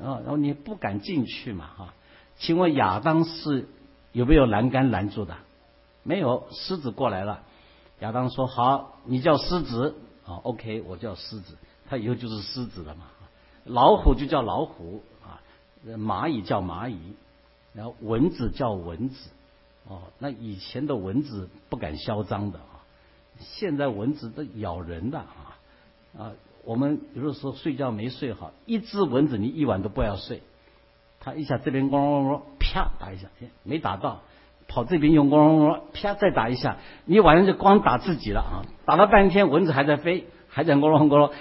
Speaker 1: 啊然后你不敢进去嘛，哈？请问亚当是有没有栏杆拦住的？没有，狮子过来了，亚当说：“好，你叫狮子，啊，OK，我叫狮子，他以后就是狮子了嘛。老虎就叫老虎啊，蚂蚁叫蚂蚁，然后蚊子叫蚊子。”哦，那以前的蚊子不敢嚣张的啊，现在蚊子都咬人的啊啊！我们有的时候睡觉没睡好，一只蚊子你一晚都不要睡，它一下这边咣咣咣啪打一下，没打到，跑这边用咣咣咣啪再打一下，你晚上就光打自己了啊！打了半天蚊子还在飞，还在咣啷咣啷。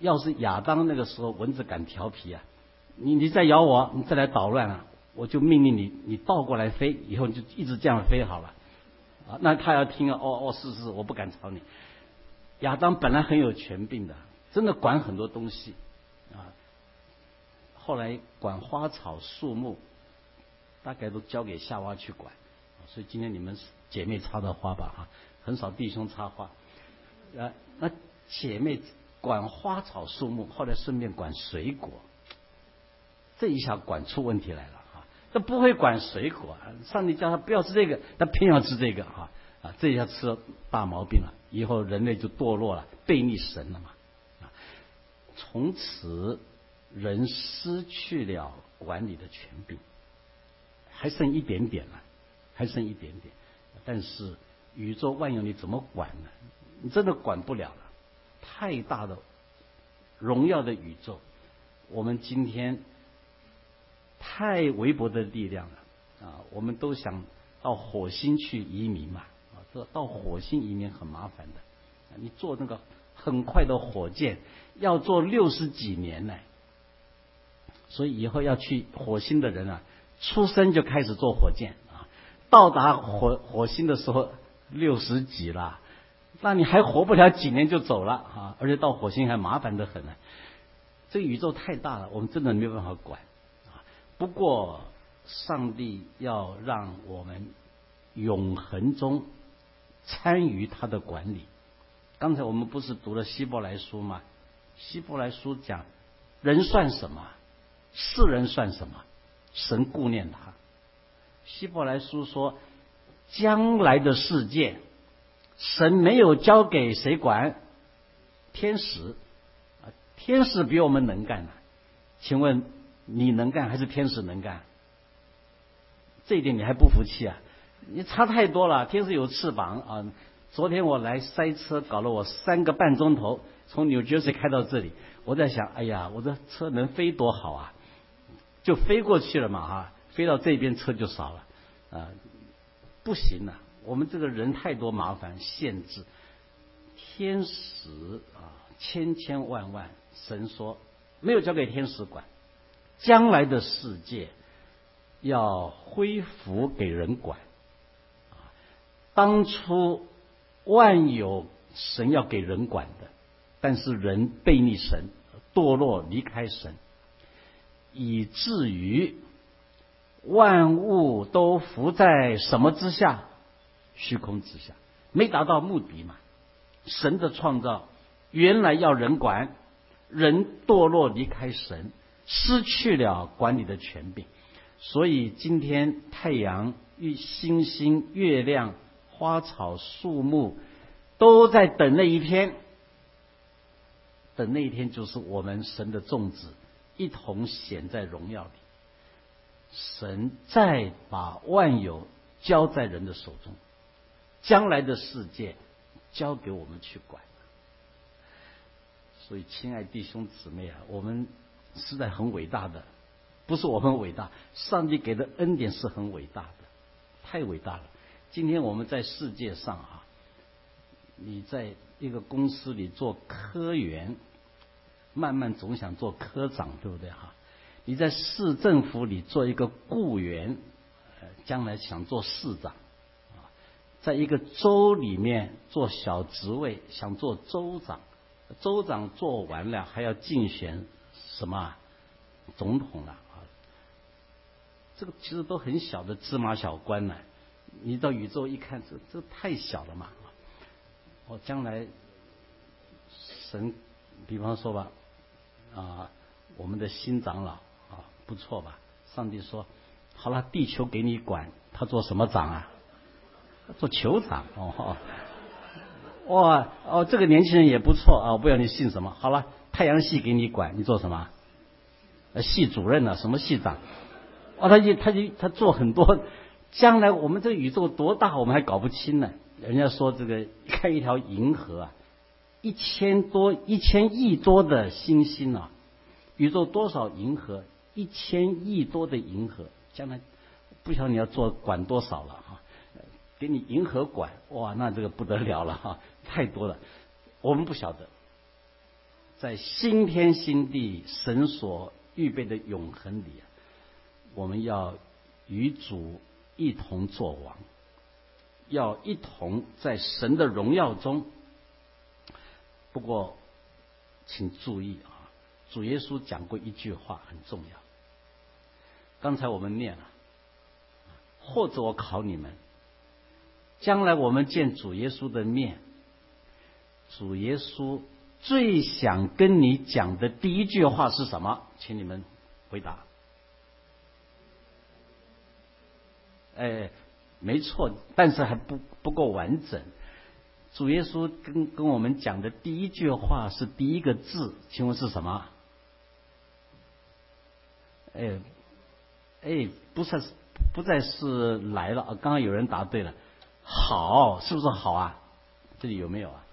Speaker 1: 要是亚当那个时候蚊子敢调皮啊，你你再咬我，你再来捣乱啊！我就命令你，你倒过来飞，以后你就一直这样飞好了，啊，那他要听啊，哦哦，是是，我不敢吵你。亚当本来很有权柄的，真的管很多东西，啊，后来管花草树木，大概都交给夏娃去管，所以今天你们姐妹插的花吧，啊，很少弟兄插花，啊，那姐妹管花草树木，后来顺便管水果，这一下管出问题来了。他不会管水果，上帝叫他不要吃这个，他偏要吃这个啊啊！这下吃了大毛病了，以后人类就堕落了，背逆神了嘛！从此人失去了管理的权柄，还剩一点点了，还剩一点点。但是宇宙万有你怎么管呢？你真的管不了了，太大的荣耀的宇宙，我们今天。太微薄的力量了啊！我们都想到火星去移民嘛啊，这到火星移民很麻烦的。你坐那个很快的火箭要做六十几年呢，所以以后要去火星的人啊，出生就开始坐火箭啊，到达火火星的时候六十几了，那你还活不了几年就走了啊！而且到火星还麻烦的很呢。这宇宙太大了，我们真的没有办法管啊。不过，上帝要让我们永恒中参与他的管理。刚才我们不是读了希伯来书吗？希伯来书讲，人算什么？世人算什么？神顾念他。希伯来书说，将来的世界，神没有交给谁管？天使啊，天使比我们能干呢。请问？你能干还是天使能干？这一点你还不服气啊？你差太多了。天使有翅膀啊！昨天我来塞车，搞了我三个半钟头，从纽约市开到这里。我在想，哎呀，我的车能飞多好啊！就飞过去了嘛哈，飞到这边车就少了。啊，不行啊，我们这个人太多麻烦限制，天使啊千千万万，神说没有交给天使管，将来的世界要恢复给人管，当初万有神要给人管的，但是人背逆神，堕落离开神，以至于。万物都伏在什么之下？虚空之下，没达到目的嘛？神的创造原来要人管，人堕落离开神，失去了管理的权柄，所以今天太阳、与星星、月亮、花草、树木都在等那一天，等那一天就是我们神的众子一同显在荣耀里。神再把万有交在人的手中，将来的世界交给我们去管。所以，亲爱弟兄姊妹啊，我们实在很伟大的，不是我们伟大，上帝给的恩典是很伟大的，太伟大了。今天我们在世界上啊，你在一个公司里做科员，慢慢总想做科长，对不对哈？你在市政府里做一个雇员，将来想做市长，啊，在一个州里面做小职位，想做州长，州长做完了还要竞选什么总统了啊？这个其实都很小的芝麻小官呢。你到宇宙一看，这这太小了嘛！我将来神，比方说吧，啊，我们的新长老啊。不错吧？上帝说：“好了，地球给你管，他做什么长啊？做酋长哦。哇哦，这个年轻人也不错啊！我不知道你姓什么。好了，太阳系给你管，你做什么？系主任呢？什么系长？哦，他就他就他做很多。将来我们这宇宙多大，我们还搞不清呢。人家说这个看一条银河啊，一千多一千亿多的星星啊，宇宙多少银河？”一千亿多的银河，将来不晓得你要做管多少了哈，给你银河管哇，那这个不得了了哈，太多了，我们不晓得，在新天新地神所预备的永恒里啊，我们要与主一同作王，要一同在神的荣耀中。不过，请注意啊，主耶稣讲过一句话很重要。刚才我们念了，或者我考你们，将来我们见主耶稣的面，主耶稣最想跟你讲的第一句话是什么？请你们回答。哎，没错，但是还不不够完整。主耶稣跟跟我们讲的第一句话是第一个字，请问是什么？哎。哎，不是，不再是来了！刚刚有人答对了，好，是不是好啊？这里有没有啊？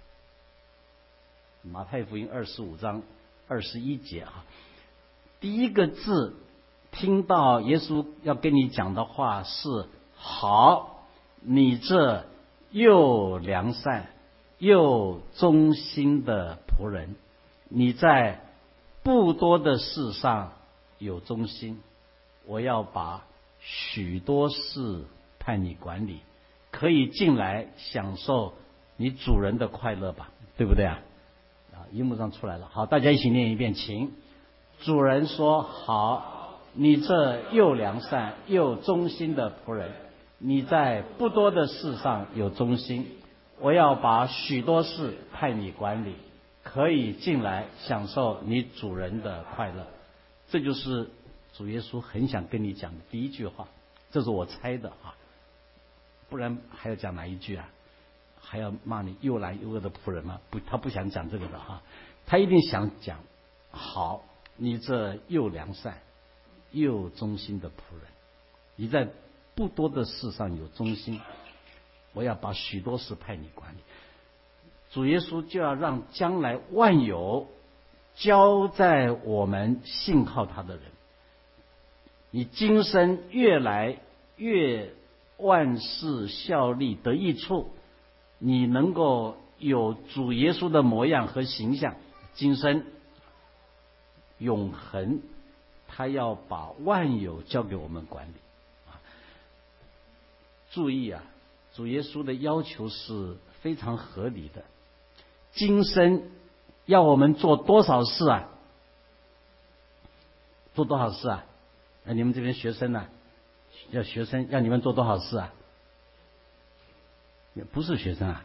Speaker 1: 马太福音二十五章二十一节啊，第一个字，听到耶稣要跟你讲的话是“好”，你这又良善又忠心的仆人，你在不多的事上有忠心。我要把许多事派你管理，可以进来享受你主人的快乐吧，对不对啊？啊，荧幕上出来了，好，大家一起念一遍，请。主人说：“好，你这又良善又忠心的仆人，你在不多的事上有忠心，我要把许多事派你管理，可以进来享受你主人的快乐。”这就是。主耶稣很想跟你讲的第一句话，这是我猜的啊，不然还要讲哪一句啊？还要骂你又懒又恶的仆人吗？不，他不想讲这个的哈，他一定想讲，好，你这又良善又忠心的仆人，你在不多的事上有忠心，我要把许多事派你管理。主耶稣就要让将来万有交在我们信靠他的人。你今生越来越万事效力得益处，你能够有主耶稣的模样和形象，今生永恒，他要把万有交给我们管理。啊，注意啊，主耶稣的要求是非常合理的。今生要我们做多少事啊？做多少事啊？那你们这边学生呢？要学生要你们做多少事啊？也不是学生啊，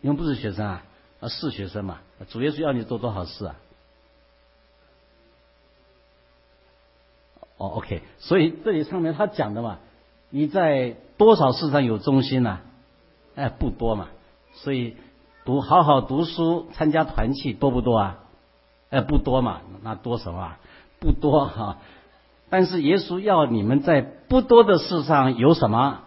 Speaker 1: 你们不是学生啊？啊，是学生嘛？主耶稣要你做多少事啊？哦，OK，所以这里上面他讲的嘛，你在多少事上有忠心呢？哎，不多嘛。所以读好好读书，参加团契多不多啊？哎，不多嘛。那多什么？不多哈。但是耶稣要你们在不多的事上有什么？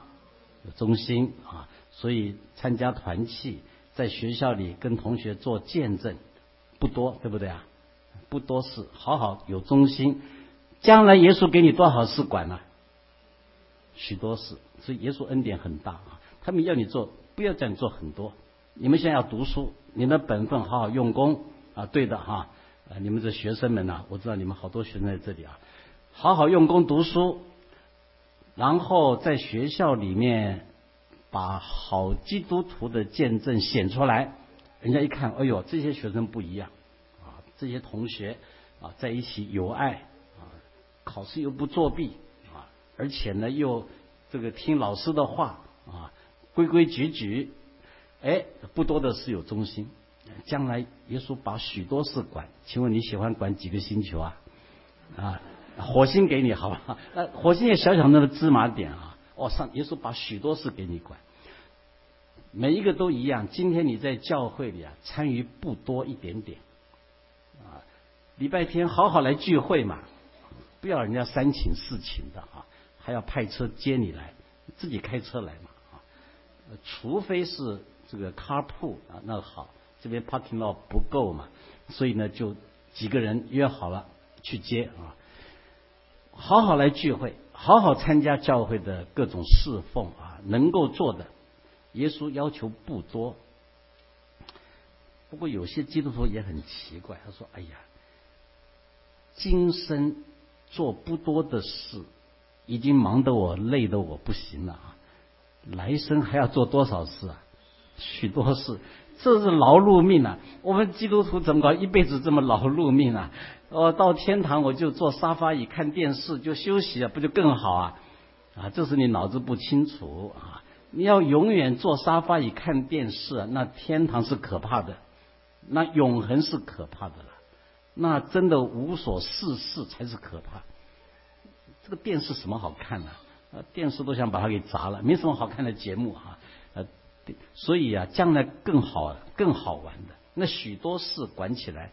Speaker 1: 有忠心啊。所以参加团契，在学校里跟同学做见证，不多，对不对啊？不多事，好好有忠心。将来耶稣给你多少事管呢？许多事，所以耶稣恩典很大啊。他们要你做，不要叫你做很多。你们现在要读书，你的本分好好用功啊。对的哈，啊，你们这学生们呐，我知道你们好多学生在这里啊，好好用功读书，然后在学校里面把好基督徒的见证显出来，人家一看，哎呦，这些学生不一样啊，这些同学啊，在一起有爱啊。考试又不作弊，而且呢又这个听老师的话啊，规规矩矩，哎，不多的是有忠心。将来耶稣把许多事管，请问你喜欢管几个星球啊？啊，火星给你好吧？那火星也小小那个芝麻点啊。哦，上耶稣把许多事给你管，每一个都一样。今天你在教会里啊，参与不多一点点啊，礼拜天好好来聚会嘛。不要人家三请四请的啊，还要派车接你来，自己开车来嘛啊。除非是这个 carpool 啊，那好，这边 parking lot 不够嘛，所以呢就几个人约好了去接啊。好好来聚会，好好参加教会的各种侍奉啊，能够做的，耶稣要求不多。不过有些基督徒也很奇怪，他说：“哎呀，今生。”做不多的事，已经忙得我累得我不行了啊！来生还要做多少事啊？许多事，这是劳碌命啊！我们基督徒怎么搞一辈子这么劳碌命啊？哦，到天堂我就坐沙发椅看电视就休息啊，不就更好啊？啊，这是你脑子不清楚啊！你要永远坐沙发椅看电视，那天堂是可怕的，那永恒是可怕的了。那真的无所事事才是可怕。这个电视什么好看呢？啊，电视都想把它给砸了，没什么好看的节目哈。呃，所以啊，将来更好、更好玩的那许多事管起来，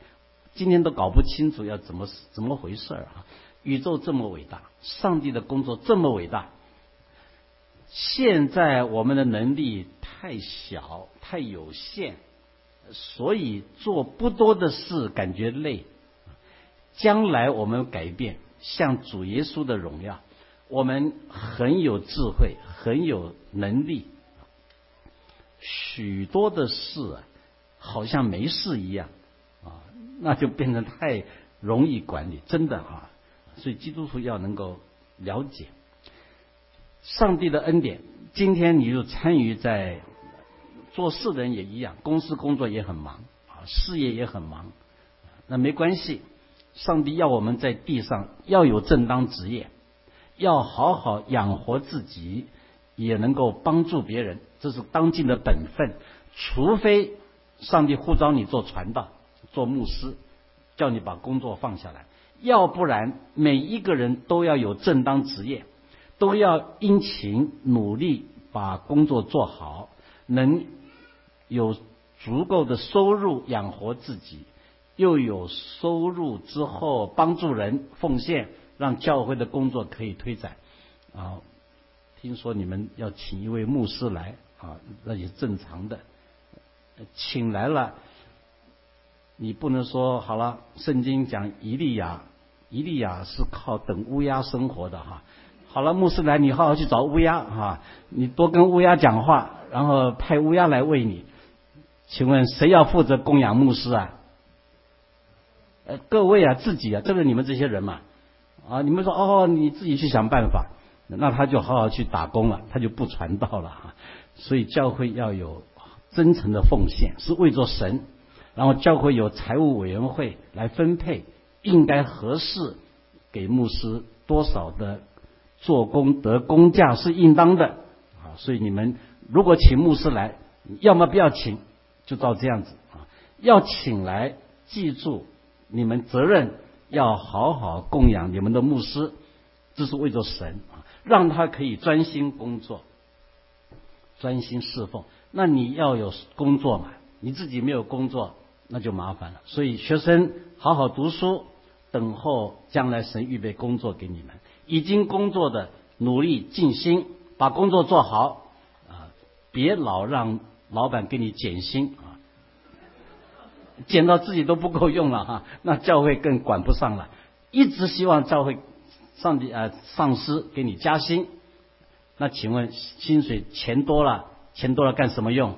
Speaker 1: 今天都搞不清楚要怎么怎么回事啊。宇宙这么伟大，上帝的工作这么伟大，现在我们的能力太小、太有限，所以做不多的事感觉累。将来我们改变，像主耶稣的荣耀，我们很有智慧，很有能力，许多的事啊，好像没事一样啊，那就变成太容易管理，真的啊。所以基督徒要能够了解上帝的恩典。今天你就参与在做事的人也一样，公司工作也很忙啊，事业也很忙，那没关系。上帝要我们在地上要有正当职业，要好好养活自己，也能够帮助别人，这是当尽的本分。除非上帝呼召你做传道、做牧师，叫你把工作放下来，要不然每一个人都要有正当职业，都要殷勤努力把工作做好，能有足够的收入养活自己。又有收入之后帮助人奉献，让教会的工作可以推展。啊，听说你们要请一位牧师来啊，那也正常的。请来了，你不能说好了。圣经讲以利亚，以利亚是靠等乌鸦生活的哈。好了，牧师来，你好好去找乌鸦哈，你多跟乌鸦讲话，然后派乌鸦来喂你。请问谁要负责供养牧师啊？呃，各位啊，自己啊，这个你们这些人嘛，啊，你们说哦，你自己去想办法，那他就好好去打工了，他就不传道了啊。所以教会要有真诚的奉献，是为着神。然后教会有财务委员会来分配，应该合适给牧师多少的做工得工价是应当的啊。所以你们如果请牧师来，要么不要请。就照这样子啊，要请来，记住你们责任要好好供养你们的牧师，这是为着神啊，让他可以专心工作，专心侍奉。那你要有工作嘛，你自己没有工作，那就麻烦了。所以学生好好读书，等候将来神预备工作给你们。已经工作的努力尽心，把工作做好啊，别老让。老板给你减薪捡，到自己都不够用了哈，那教会更管不上了。一直希望教会上帝啊上司给你加薪，那请问薪水钱多了，钱多了干什么用？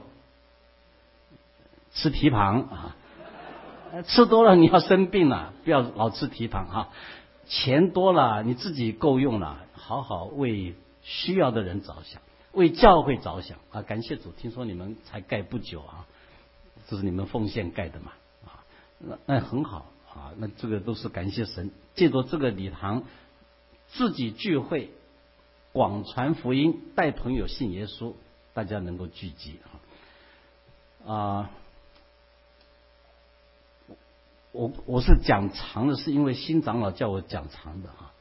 Speaker 1: 吃蹄膀啊，吃多了你要生病了，不要老吃蹄膀哈。钱多了你自己够用了，好好为需要的人着想。为教会着想啊！感谢主，听说你们才盖不久啊，这是你们奉献盖的嘛啊？那那很好啊，那这个都是感谢神，借着这个礼堂，自己聚会，广传福音，带朋友信耶稣，大家能够聚集啊啊！我我是讲长的，是因为新长老叫我讲长的啊。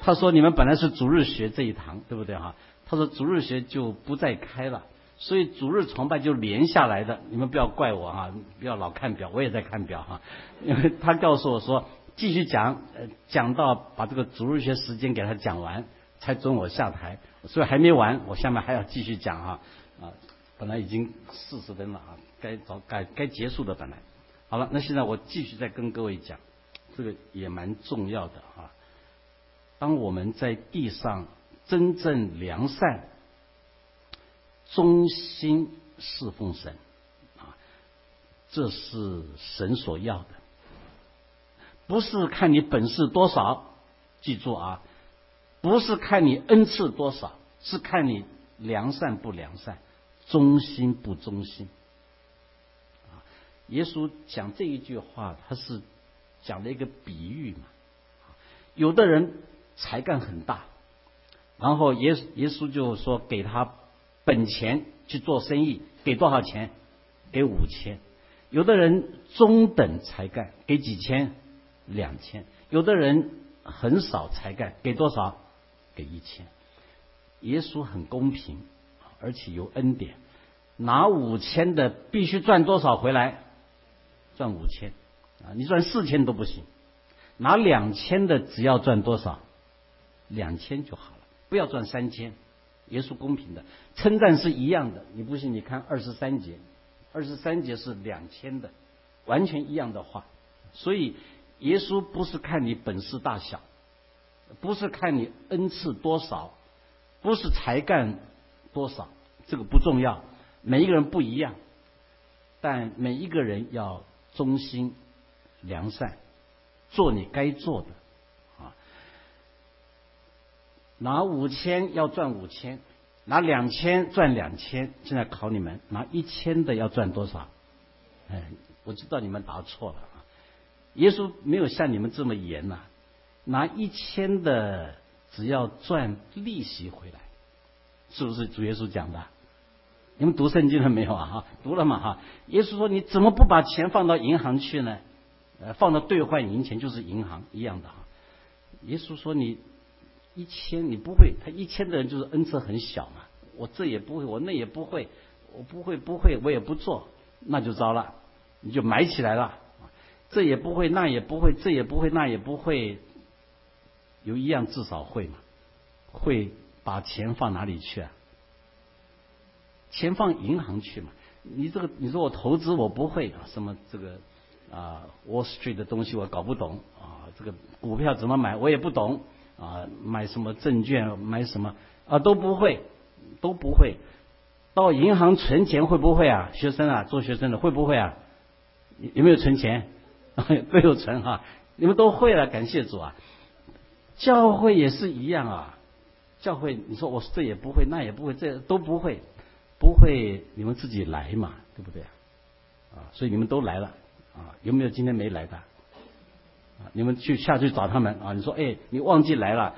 Speaker 1: 他说你们本来是逐日学这一堂，对不对哈？他说逐日学就不再开了，所以主日崇拜就连下来的。你们不要怪我哈，不要老看表，我也在看表哈。因为他告诉我说继续讲，呃，讲到把这个主日学时间给他讲完，才准我下台。所以还没完，我下面还要继续讲哈。啊，本来已经四十分了啊，该早该该结束的本来。好了，那现在我继续再跟各位讲，这个也蛮重要的啊。当我们在地上。真正良善、忠心侍奉神啊，这是神所要的，不是看你本事多少，记住啊，不是看你恩赐多少，是看你良善不良善，忠心不忠心。啊，耶稣讲这一句话，他是讲了一个比喻嘛，有的人才干很大。然后耶耶稣就说给他本钱去做生意，给多少钱？给五千。有的人中等才干，给几千？两千。有的人很少才干，给多少？给一千。耶稣很公平，而且有恩典。拿五千的必须赚多少回来？赚五千啊！你赚四千都不行。拿两千的只要赚多少？两千就好了。不要赚三千，耶稣公平的称赞是一样的。你不信？你看二十三节，二十三节是两千的，完全一样的话。所以耶稣不是看你本事大小，不是看你恩赐多少，不是才干多少，这个不重要。每一个人不一样，但每一个人要忠心良善，做你该做的。拿五千要赚五千，拿两千赚两千。现在考你们，拿一千的要赚多少？哎，我知道你们答错了啊。耶稣没有像你们这么严呐，拿一千的只要赚利息回来，是不是主耶稣讲的？你们读圣经了没有啊？哈，读了嘛哈。耶稣说：“你怎么不把钱放到银行去呢？呃，放到兑换银钱就是银行一样的哈。”耶稣说：“你。”一千你不会，他一千的人就是恩赐很小嘛。我这也不会，我那也不会，我不会不会，我也不做，那就糟了，你就埋起来了。这也不会，那也不会，这也不会，那也不会，有一样至少会嘛，会把钱放哪里去啊？钱放银行去嘛。你这个你说我投资我不会啊，什么这个啊 Wall Street 的东西我搞不懂啊，这个股票怎么买我也不懂。啊，买什么证券，买什么啊都不会，都不会。到银行存钱会不会啊？学生啊，做学生的会不会啊？有没有存钱？都有存哈，你们都会了，感谢主啊！教会也是一样啊，教会你说我这也不会，那也不会，这都不会，不会你们自己来嘛，对不对啊？啊，所以你们都来了啊，有没有今天没来的？你们去下去找他们啊！你说哎，你忘记来了，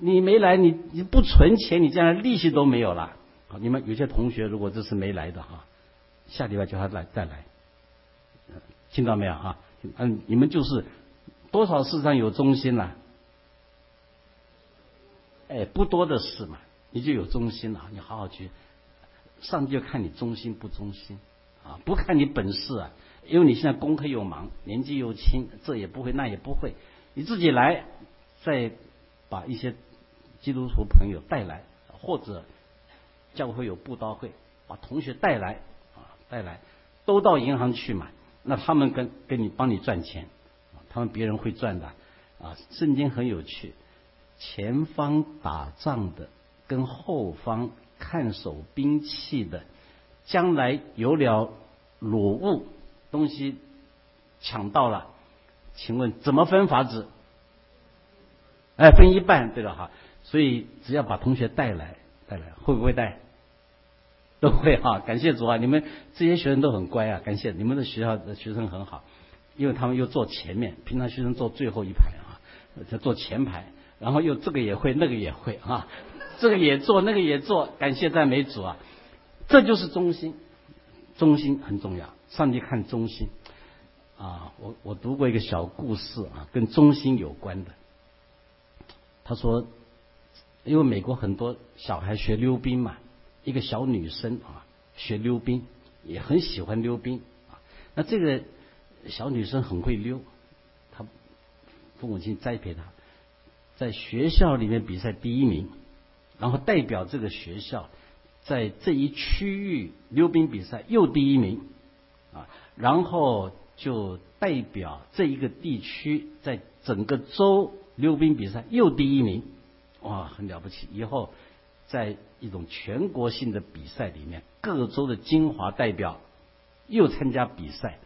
Speaker 1: 你没来，你你不存钱，你将来利息都没有了。好，你们有些同学如果这次没来的哈，下礼拜叫他来再来，听到没有啊？嗯，你们就是多少事上有忠心了？哎，不多的事嘛，你就有忠心了。你好好去，上帝就看你忠心不忠心啊，不看你本事啊。因为你现在功课又忙，年纪又轻，这也不会那也不会，你自己来，再把一些基督徒朋友带来，或者教会有布道会，把同学带来啊，带来都到银行去买。那他们跟跟你帮你赚钱，他们别人会赚的啊。圣经很有趣，前方打仗的跟后方看守兵器的，将来有了裸物东西抢到了，请问怎么分法子？哎，分一半，对了哈。所以只要把同学带来，带来会不会带？都会哈，感谢主啊！你们这些学生都很乖啊，感谢你们的学校的学生很好，因为他们又坐前面，平常学生坐最后一排啊，就坐前排，然后又这个也会，那个也会啊，这个也做，那个也做，感谢赞美主啊！这就是中心，中心很重要，上帝看中心啊！我我读过一个小故事啊，跟中心有关的。他说，因为美国很多小孩学溜冰嘛。一个小女生啊，学溜冰，也很喜欢溜冰啊。那这个小女生很会溜，她父母亲栽培她，在学校里面比赛第一名，然后代表这个学校在这一区域溜冰比赛又第一名啊，然后就代表这一个地区在整个州溜冰比赛又第一名，哇，很了不起！以后。在一种全国性的比赛里面，各州的精华代表又参加比赛，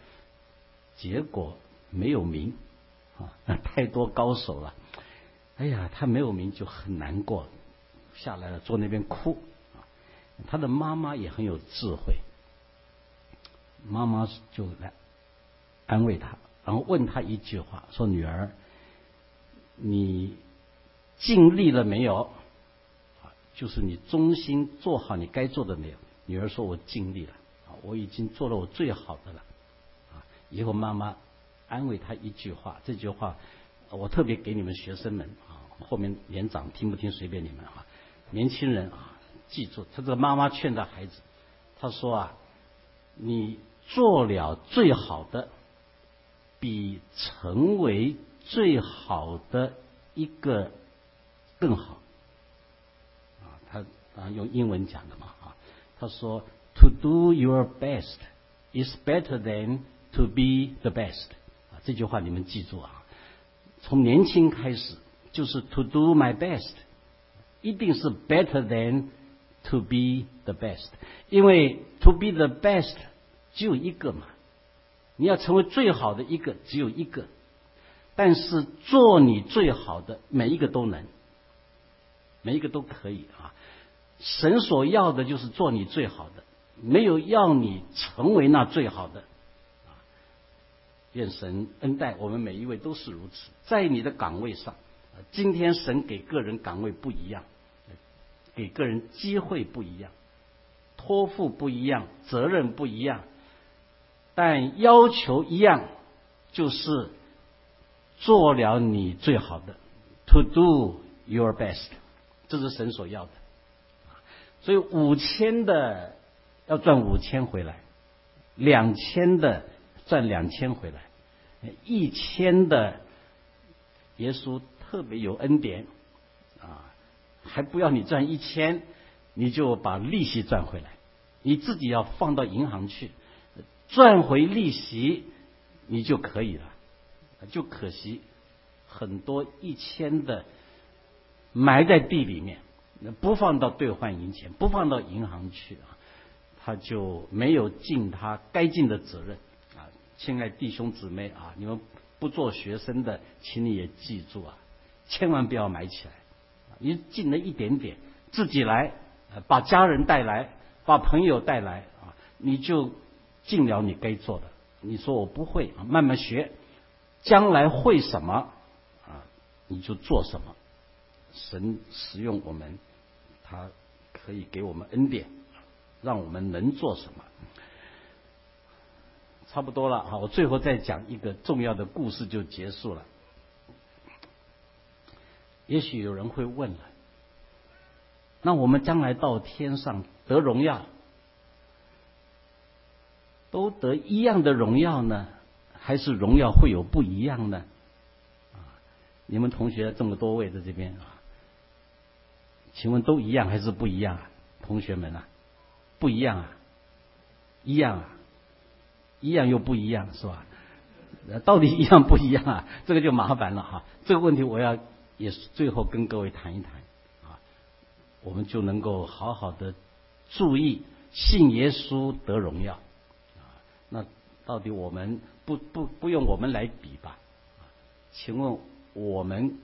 Speaker 1: 结果没有名啊，太多高手了。哎呀，他没有名就很难过，下来了坐那边哭。他的妈妈也很有智慧，妈妈就来安慰他，然后问他一句话：说女儿，你尽力了没有？就是你忠心做好你该做的没有？女儿说：“我尽力了，啊，我已经做了我最好的了。”啊，以后妈妈安慰他一句话，这句话我特别给你们学生们啊，后面年长听不听随便你们啊，年轻人啊，记住，他这个妈妈劝的孩子，他说啊，你做了最好的，比成为最好的一个更好。啊他啊用英文讲的嘛啊，他说：“To do your best is better than to be the best。”啊，这句话你们记住啊，从年轻开始就是 “To do my best”，一定是 “better than to be the best”，因为 “to be the best” 只有一个嘛，你要成为最好的一个只有一个，但是做你最好的每一个都能，每一个都可以啊。神所要的就是做你最好的，没有要你成为那最好的。啊，愿神恩待我们每一位都是如此，在你的岗位上，今天神给个人岗位不一样，给个人机会不一样，托付不一样，责任不一样，但要求一样，就是做了你最好的，to do your best，这是神所要的。所以五千的要赚五千回来，两千的赚两千回来，一千的耶稣特别有恩典啊，还不要你赚一千，你就把利息赚回来，你自己要放到银行去赚回利息，你就可以了。就可惜很多一千的埋在地里面，不放到兑换银钱，不放到银行去啊，他就没有尽他该尽的责任啊。亲爱弟兄姊妹啊，你们不做学生的，请你也记住啊，千万不要埋起来。你尽了一点点，自己来，把家人带来，把朋友带来啊，你就尽了你该做的。你说我不会，慢慢学，将来会什么啊，你就做什么。神使用我们，他可以给我们恩典，让我们能做什么。差不多了啊，我最后再讲一个重要的故事就结束了。也许有人会问了，那我们将来到天上得荣耀，都得一样的荣耀呢，还是荣耀会有不一样呢？啊，你们同学这么多位在这边啊，请问都一样还是不一样啊？同学们啊，不一样啊，一样啊，一样又不一样是吧？到底一样不一样啊？这个就麻烦了哈。这个问题我要。也是最后跟各位谈一谈啊，我们就能够好好的注意信耶稣得荣耀。到底我们不不不用我们来比吧？请问我们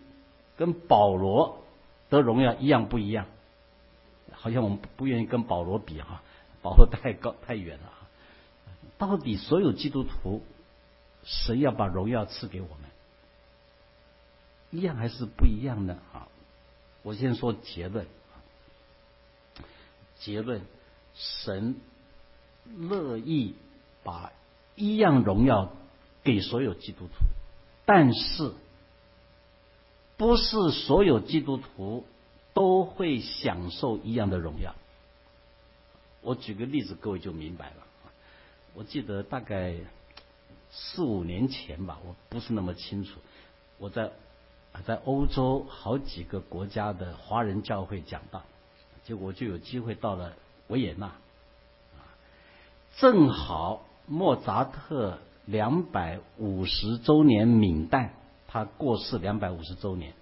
Speaker 1: 跟保罗得荣耀一样不一样？好像我们不愿意跟保罗比哈，保罗太高太远了啊。到底所有基督徒，神要把荣耀赐给我们？一样还是不一样的啊？我先说结论。结论：神乐意把一样荣耀给所有基督徒，但是不是所有基督徒都会享受一样的荣耀。我举个例子，各位就明白了。我记得大概四五年前吧，我不是那么清楚，我在。在欧洲好几个国家的华人教会讲道，结果就有机会到了维也纳，正好莫扎特两百五十周年冥诞，他过世两百五十周年，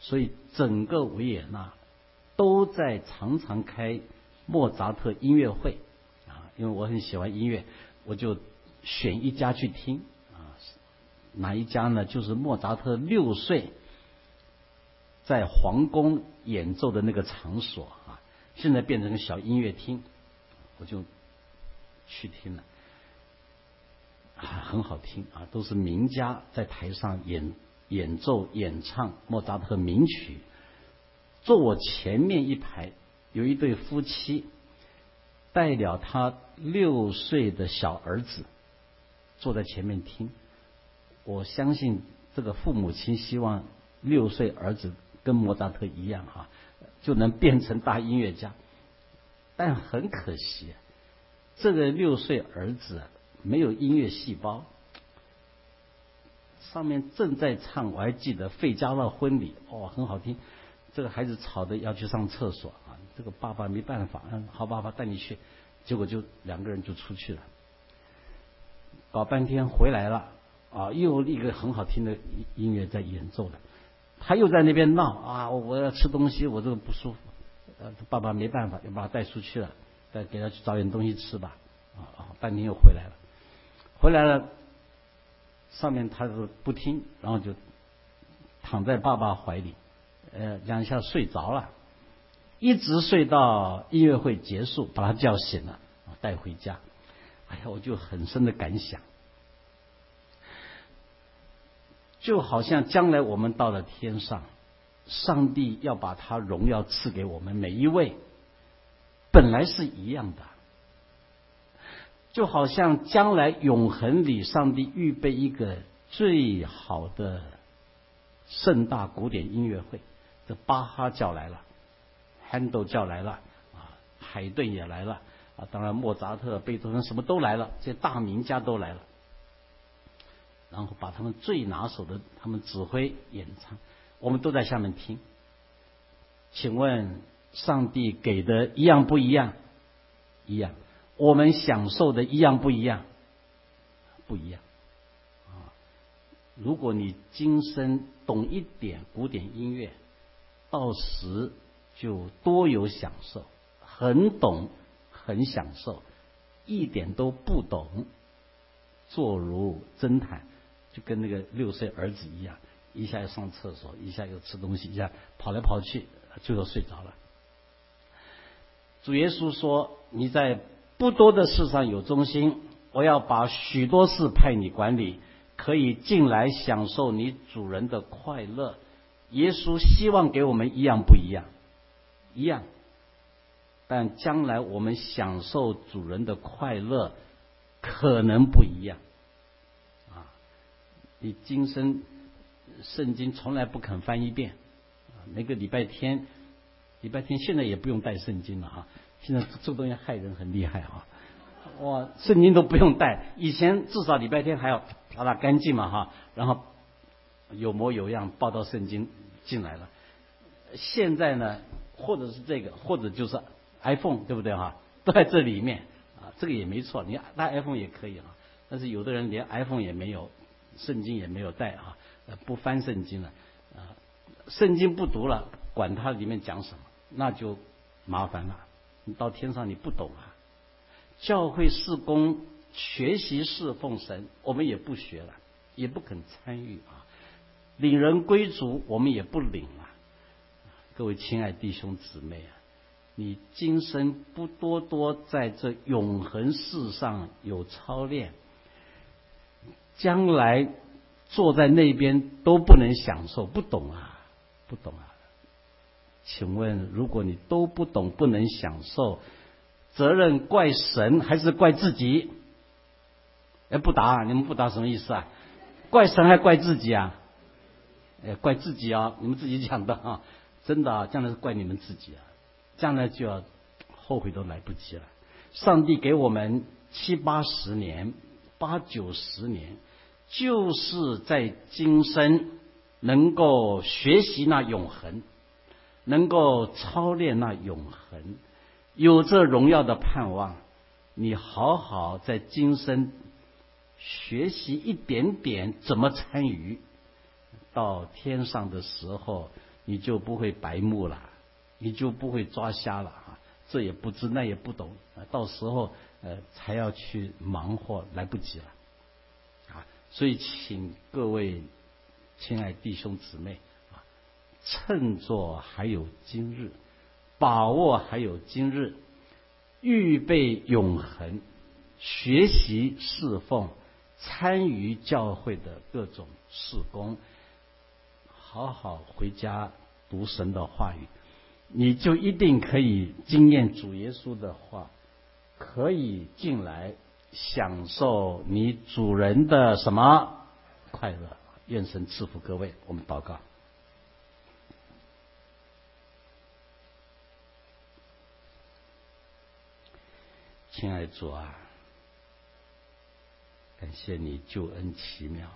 Speaker 1: 所以整个维也纳都在常常开莫扎特音乐会啊，因为我很喜欢音乐，我就选一家去听啊，哪一家呢？就是莫扎特六岁。在皇宫演奏的那个场所啊，现在变成个小音乐厅，我就去听了，很好听啊，都是名家在台上演演奏演唱莫扎特名曲。坐我前面一排有一对夫妻，带了他六岁的小儿子坐在前面听。我相信这个父母亲希望六岁儿子。跟莫扎特一样哈，就能变成大音乐家，但很可惜，这个六岁儿子没有音乐细胞。上面正在唱，我还记得《费加罗婚礼》，哦，很好听。这个孩子吵的要去上厕所啊，这个爸爸没办法，嗯，好爸爸带你去。结果就两个人就出去了，搞半天回来了，啊，又一个很好听的音乐在演奏了。他又在那边闹啊！我要吃东西，我这个不舒服。呃，爸爸没办法，就把他带出去了，再给他去找点东西吃吧。啊啊，半天又回来了，回来了，上面他是不听，然后就躺在爸爸怀里，呃，两下睡着了，一直睡到音乐会结束，把他叫醒了，带回家。哎呀，我就很深的感想。就好像将来我们到了天上，上帝要把他荣耀赐给我们每一位，本来是一样的。就好像将来永恒里，上帝预备一个最好的盛大古典音乐会，这巴哈叫来了，汉斗叫来了，啊，海顿也来了，啊，当然莫扎特、贝多芬什么都来了，这些大名家都来了。然后把他们最拿手的，他们指挥演唱，我们都在下面听。请问，上帝给的一样不一样？一样。我们享受的一样不一样？不一样。啊，如果你今生懂一点古典音乐，到时就多有享受，很懂，很享受，一点都不懂，坐如针毯，就跟那个六岁儿子一样，一下要上厕所，一下又吃东西，一下跑来跑去，最后睡着了。主耶稣说：“你在不多的事上有忠心，我要把许多事派你管理，可以进来享受你主人的快乐。”耶稣希望给我们一样不一样，一样，但将来我们享受主人的快乐可能不一样。啊，你今生圣经从来不肯翻一遍，每个礼拜天。礼拜天现在也不用带圣经了啊！现在这个东西害人很厉害啊！哇，圣经都不用带，以前至少礼拜天还要把它干净嘛哈，然后有模有样抱到圣经进来了。现在呢，或者是这个，或者就是 iPhone，对不对哈？都在这里面啊，这个也没错，你带 iPhone 也可以啊。但是有的人连 iPhone 也没有，圣经也没有带啊，不翻圣经了啊，圣经不读了，管它里面讲什么。那就麻烦了，到天上你不懂啊。教会事工学习侍奉神，我们也不学了，也不肯参与啊。领人归主，我们也不领了。各位亲爱弟兄姊妹啊，你今生不多多在这永恒世上有操练，将来坐在那边都不能享受，不懂啊，不懂啊。请问，如果你都不懂，不能享受，责任怪神还是怪自己？哎，不答，你们不答什么意思啊？怪神还怪自己啊？哎，怪自己啊！你们自己讲的啊，真的啊，将来是怪你们自己啊，将来就要后悔都来不及了。上帝给我们七八十年、八九十年，就是在今生能够学习那永恒。能够操练那永恒，有这荣耀的盼望，你好好在今生学习一点点怎么参与，到天上的时候你就不会白目了，你就不会抓瞎了啊！这也不知那也不懂啊，到时候呃才要去忙活，来不及了啊！所以请各位亲爱弟兄姊妹。趁着还有今日，把握还有今日，预备永恒，学习侍奉，参与教会的各种事工，好好回家读神的话语，你就一定可以经验主耶稣的话，可以进来享受你主人的什么快乐？愿神赐福各位，我们祷告。亲爱的主啊，感谢你救恩奇妙，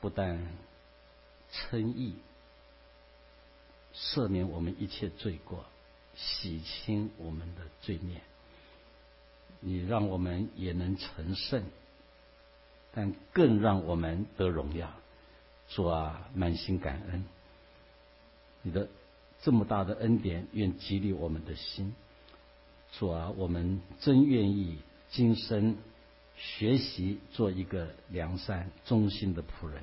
Speaker 1: 不但称义、赦免我们一切罪过、洗清我们的罪孽，你让我们也能成圣，但更让我们得荣耀。主啊，满心感恩，你的这么大的恩典，愿激励我们的心。主啊，我们真愿意今生学习做一个良善忠心的仆人，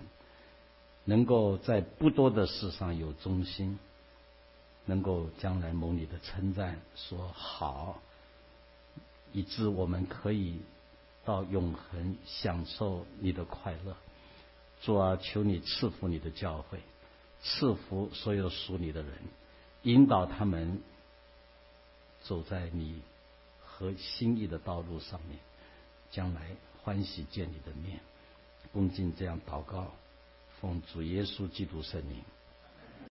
Speaker 1: 能够在不多的事上有忠心，能够将来蒙你的称赞，说好，以致我们可以到永恒享受你的快乐。主啊，求你赐福你的教会，赐福所有属你的人，引导他们。走在你和心意的道路上面，将来欢喜见你的面，恭敬这样祷告，奉主耶稣基督圣灵。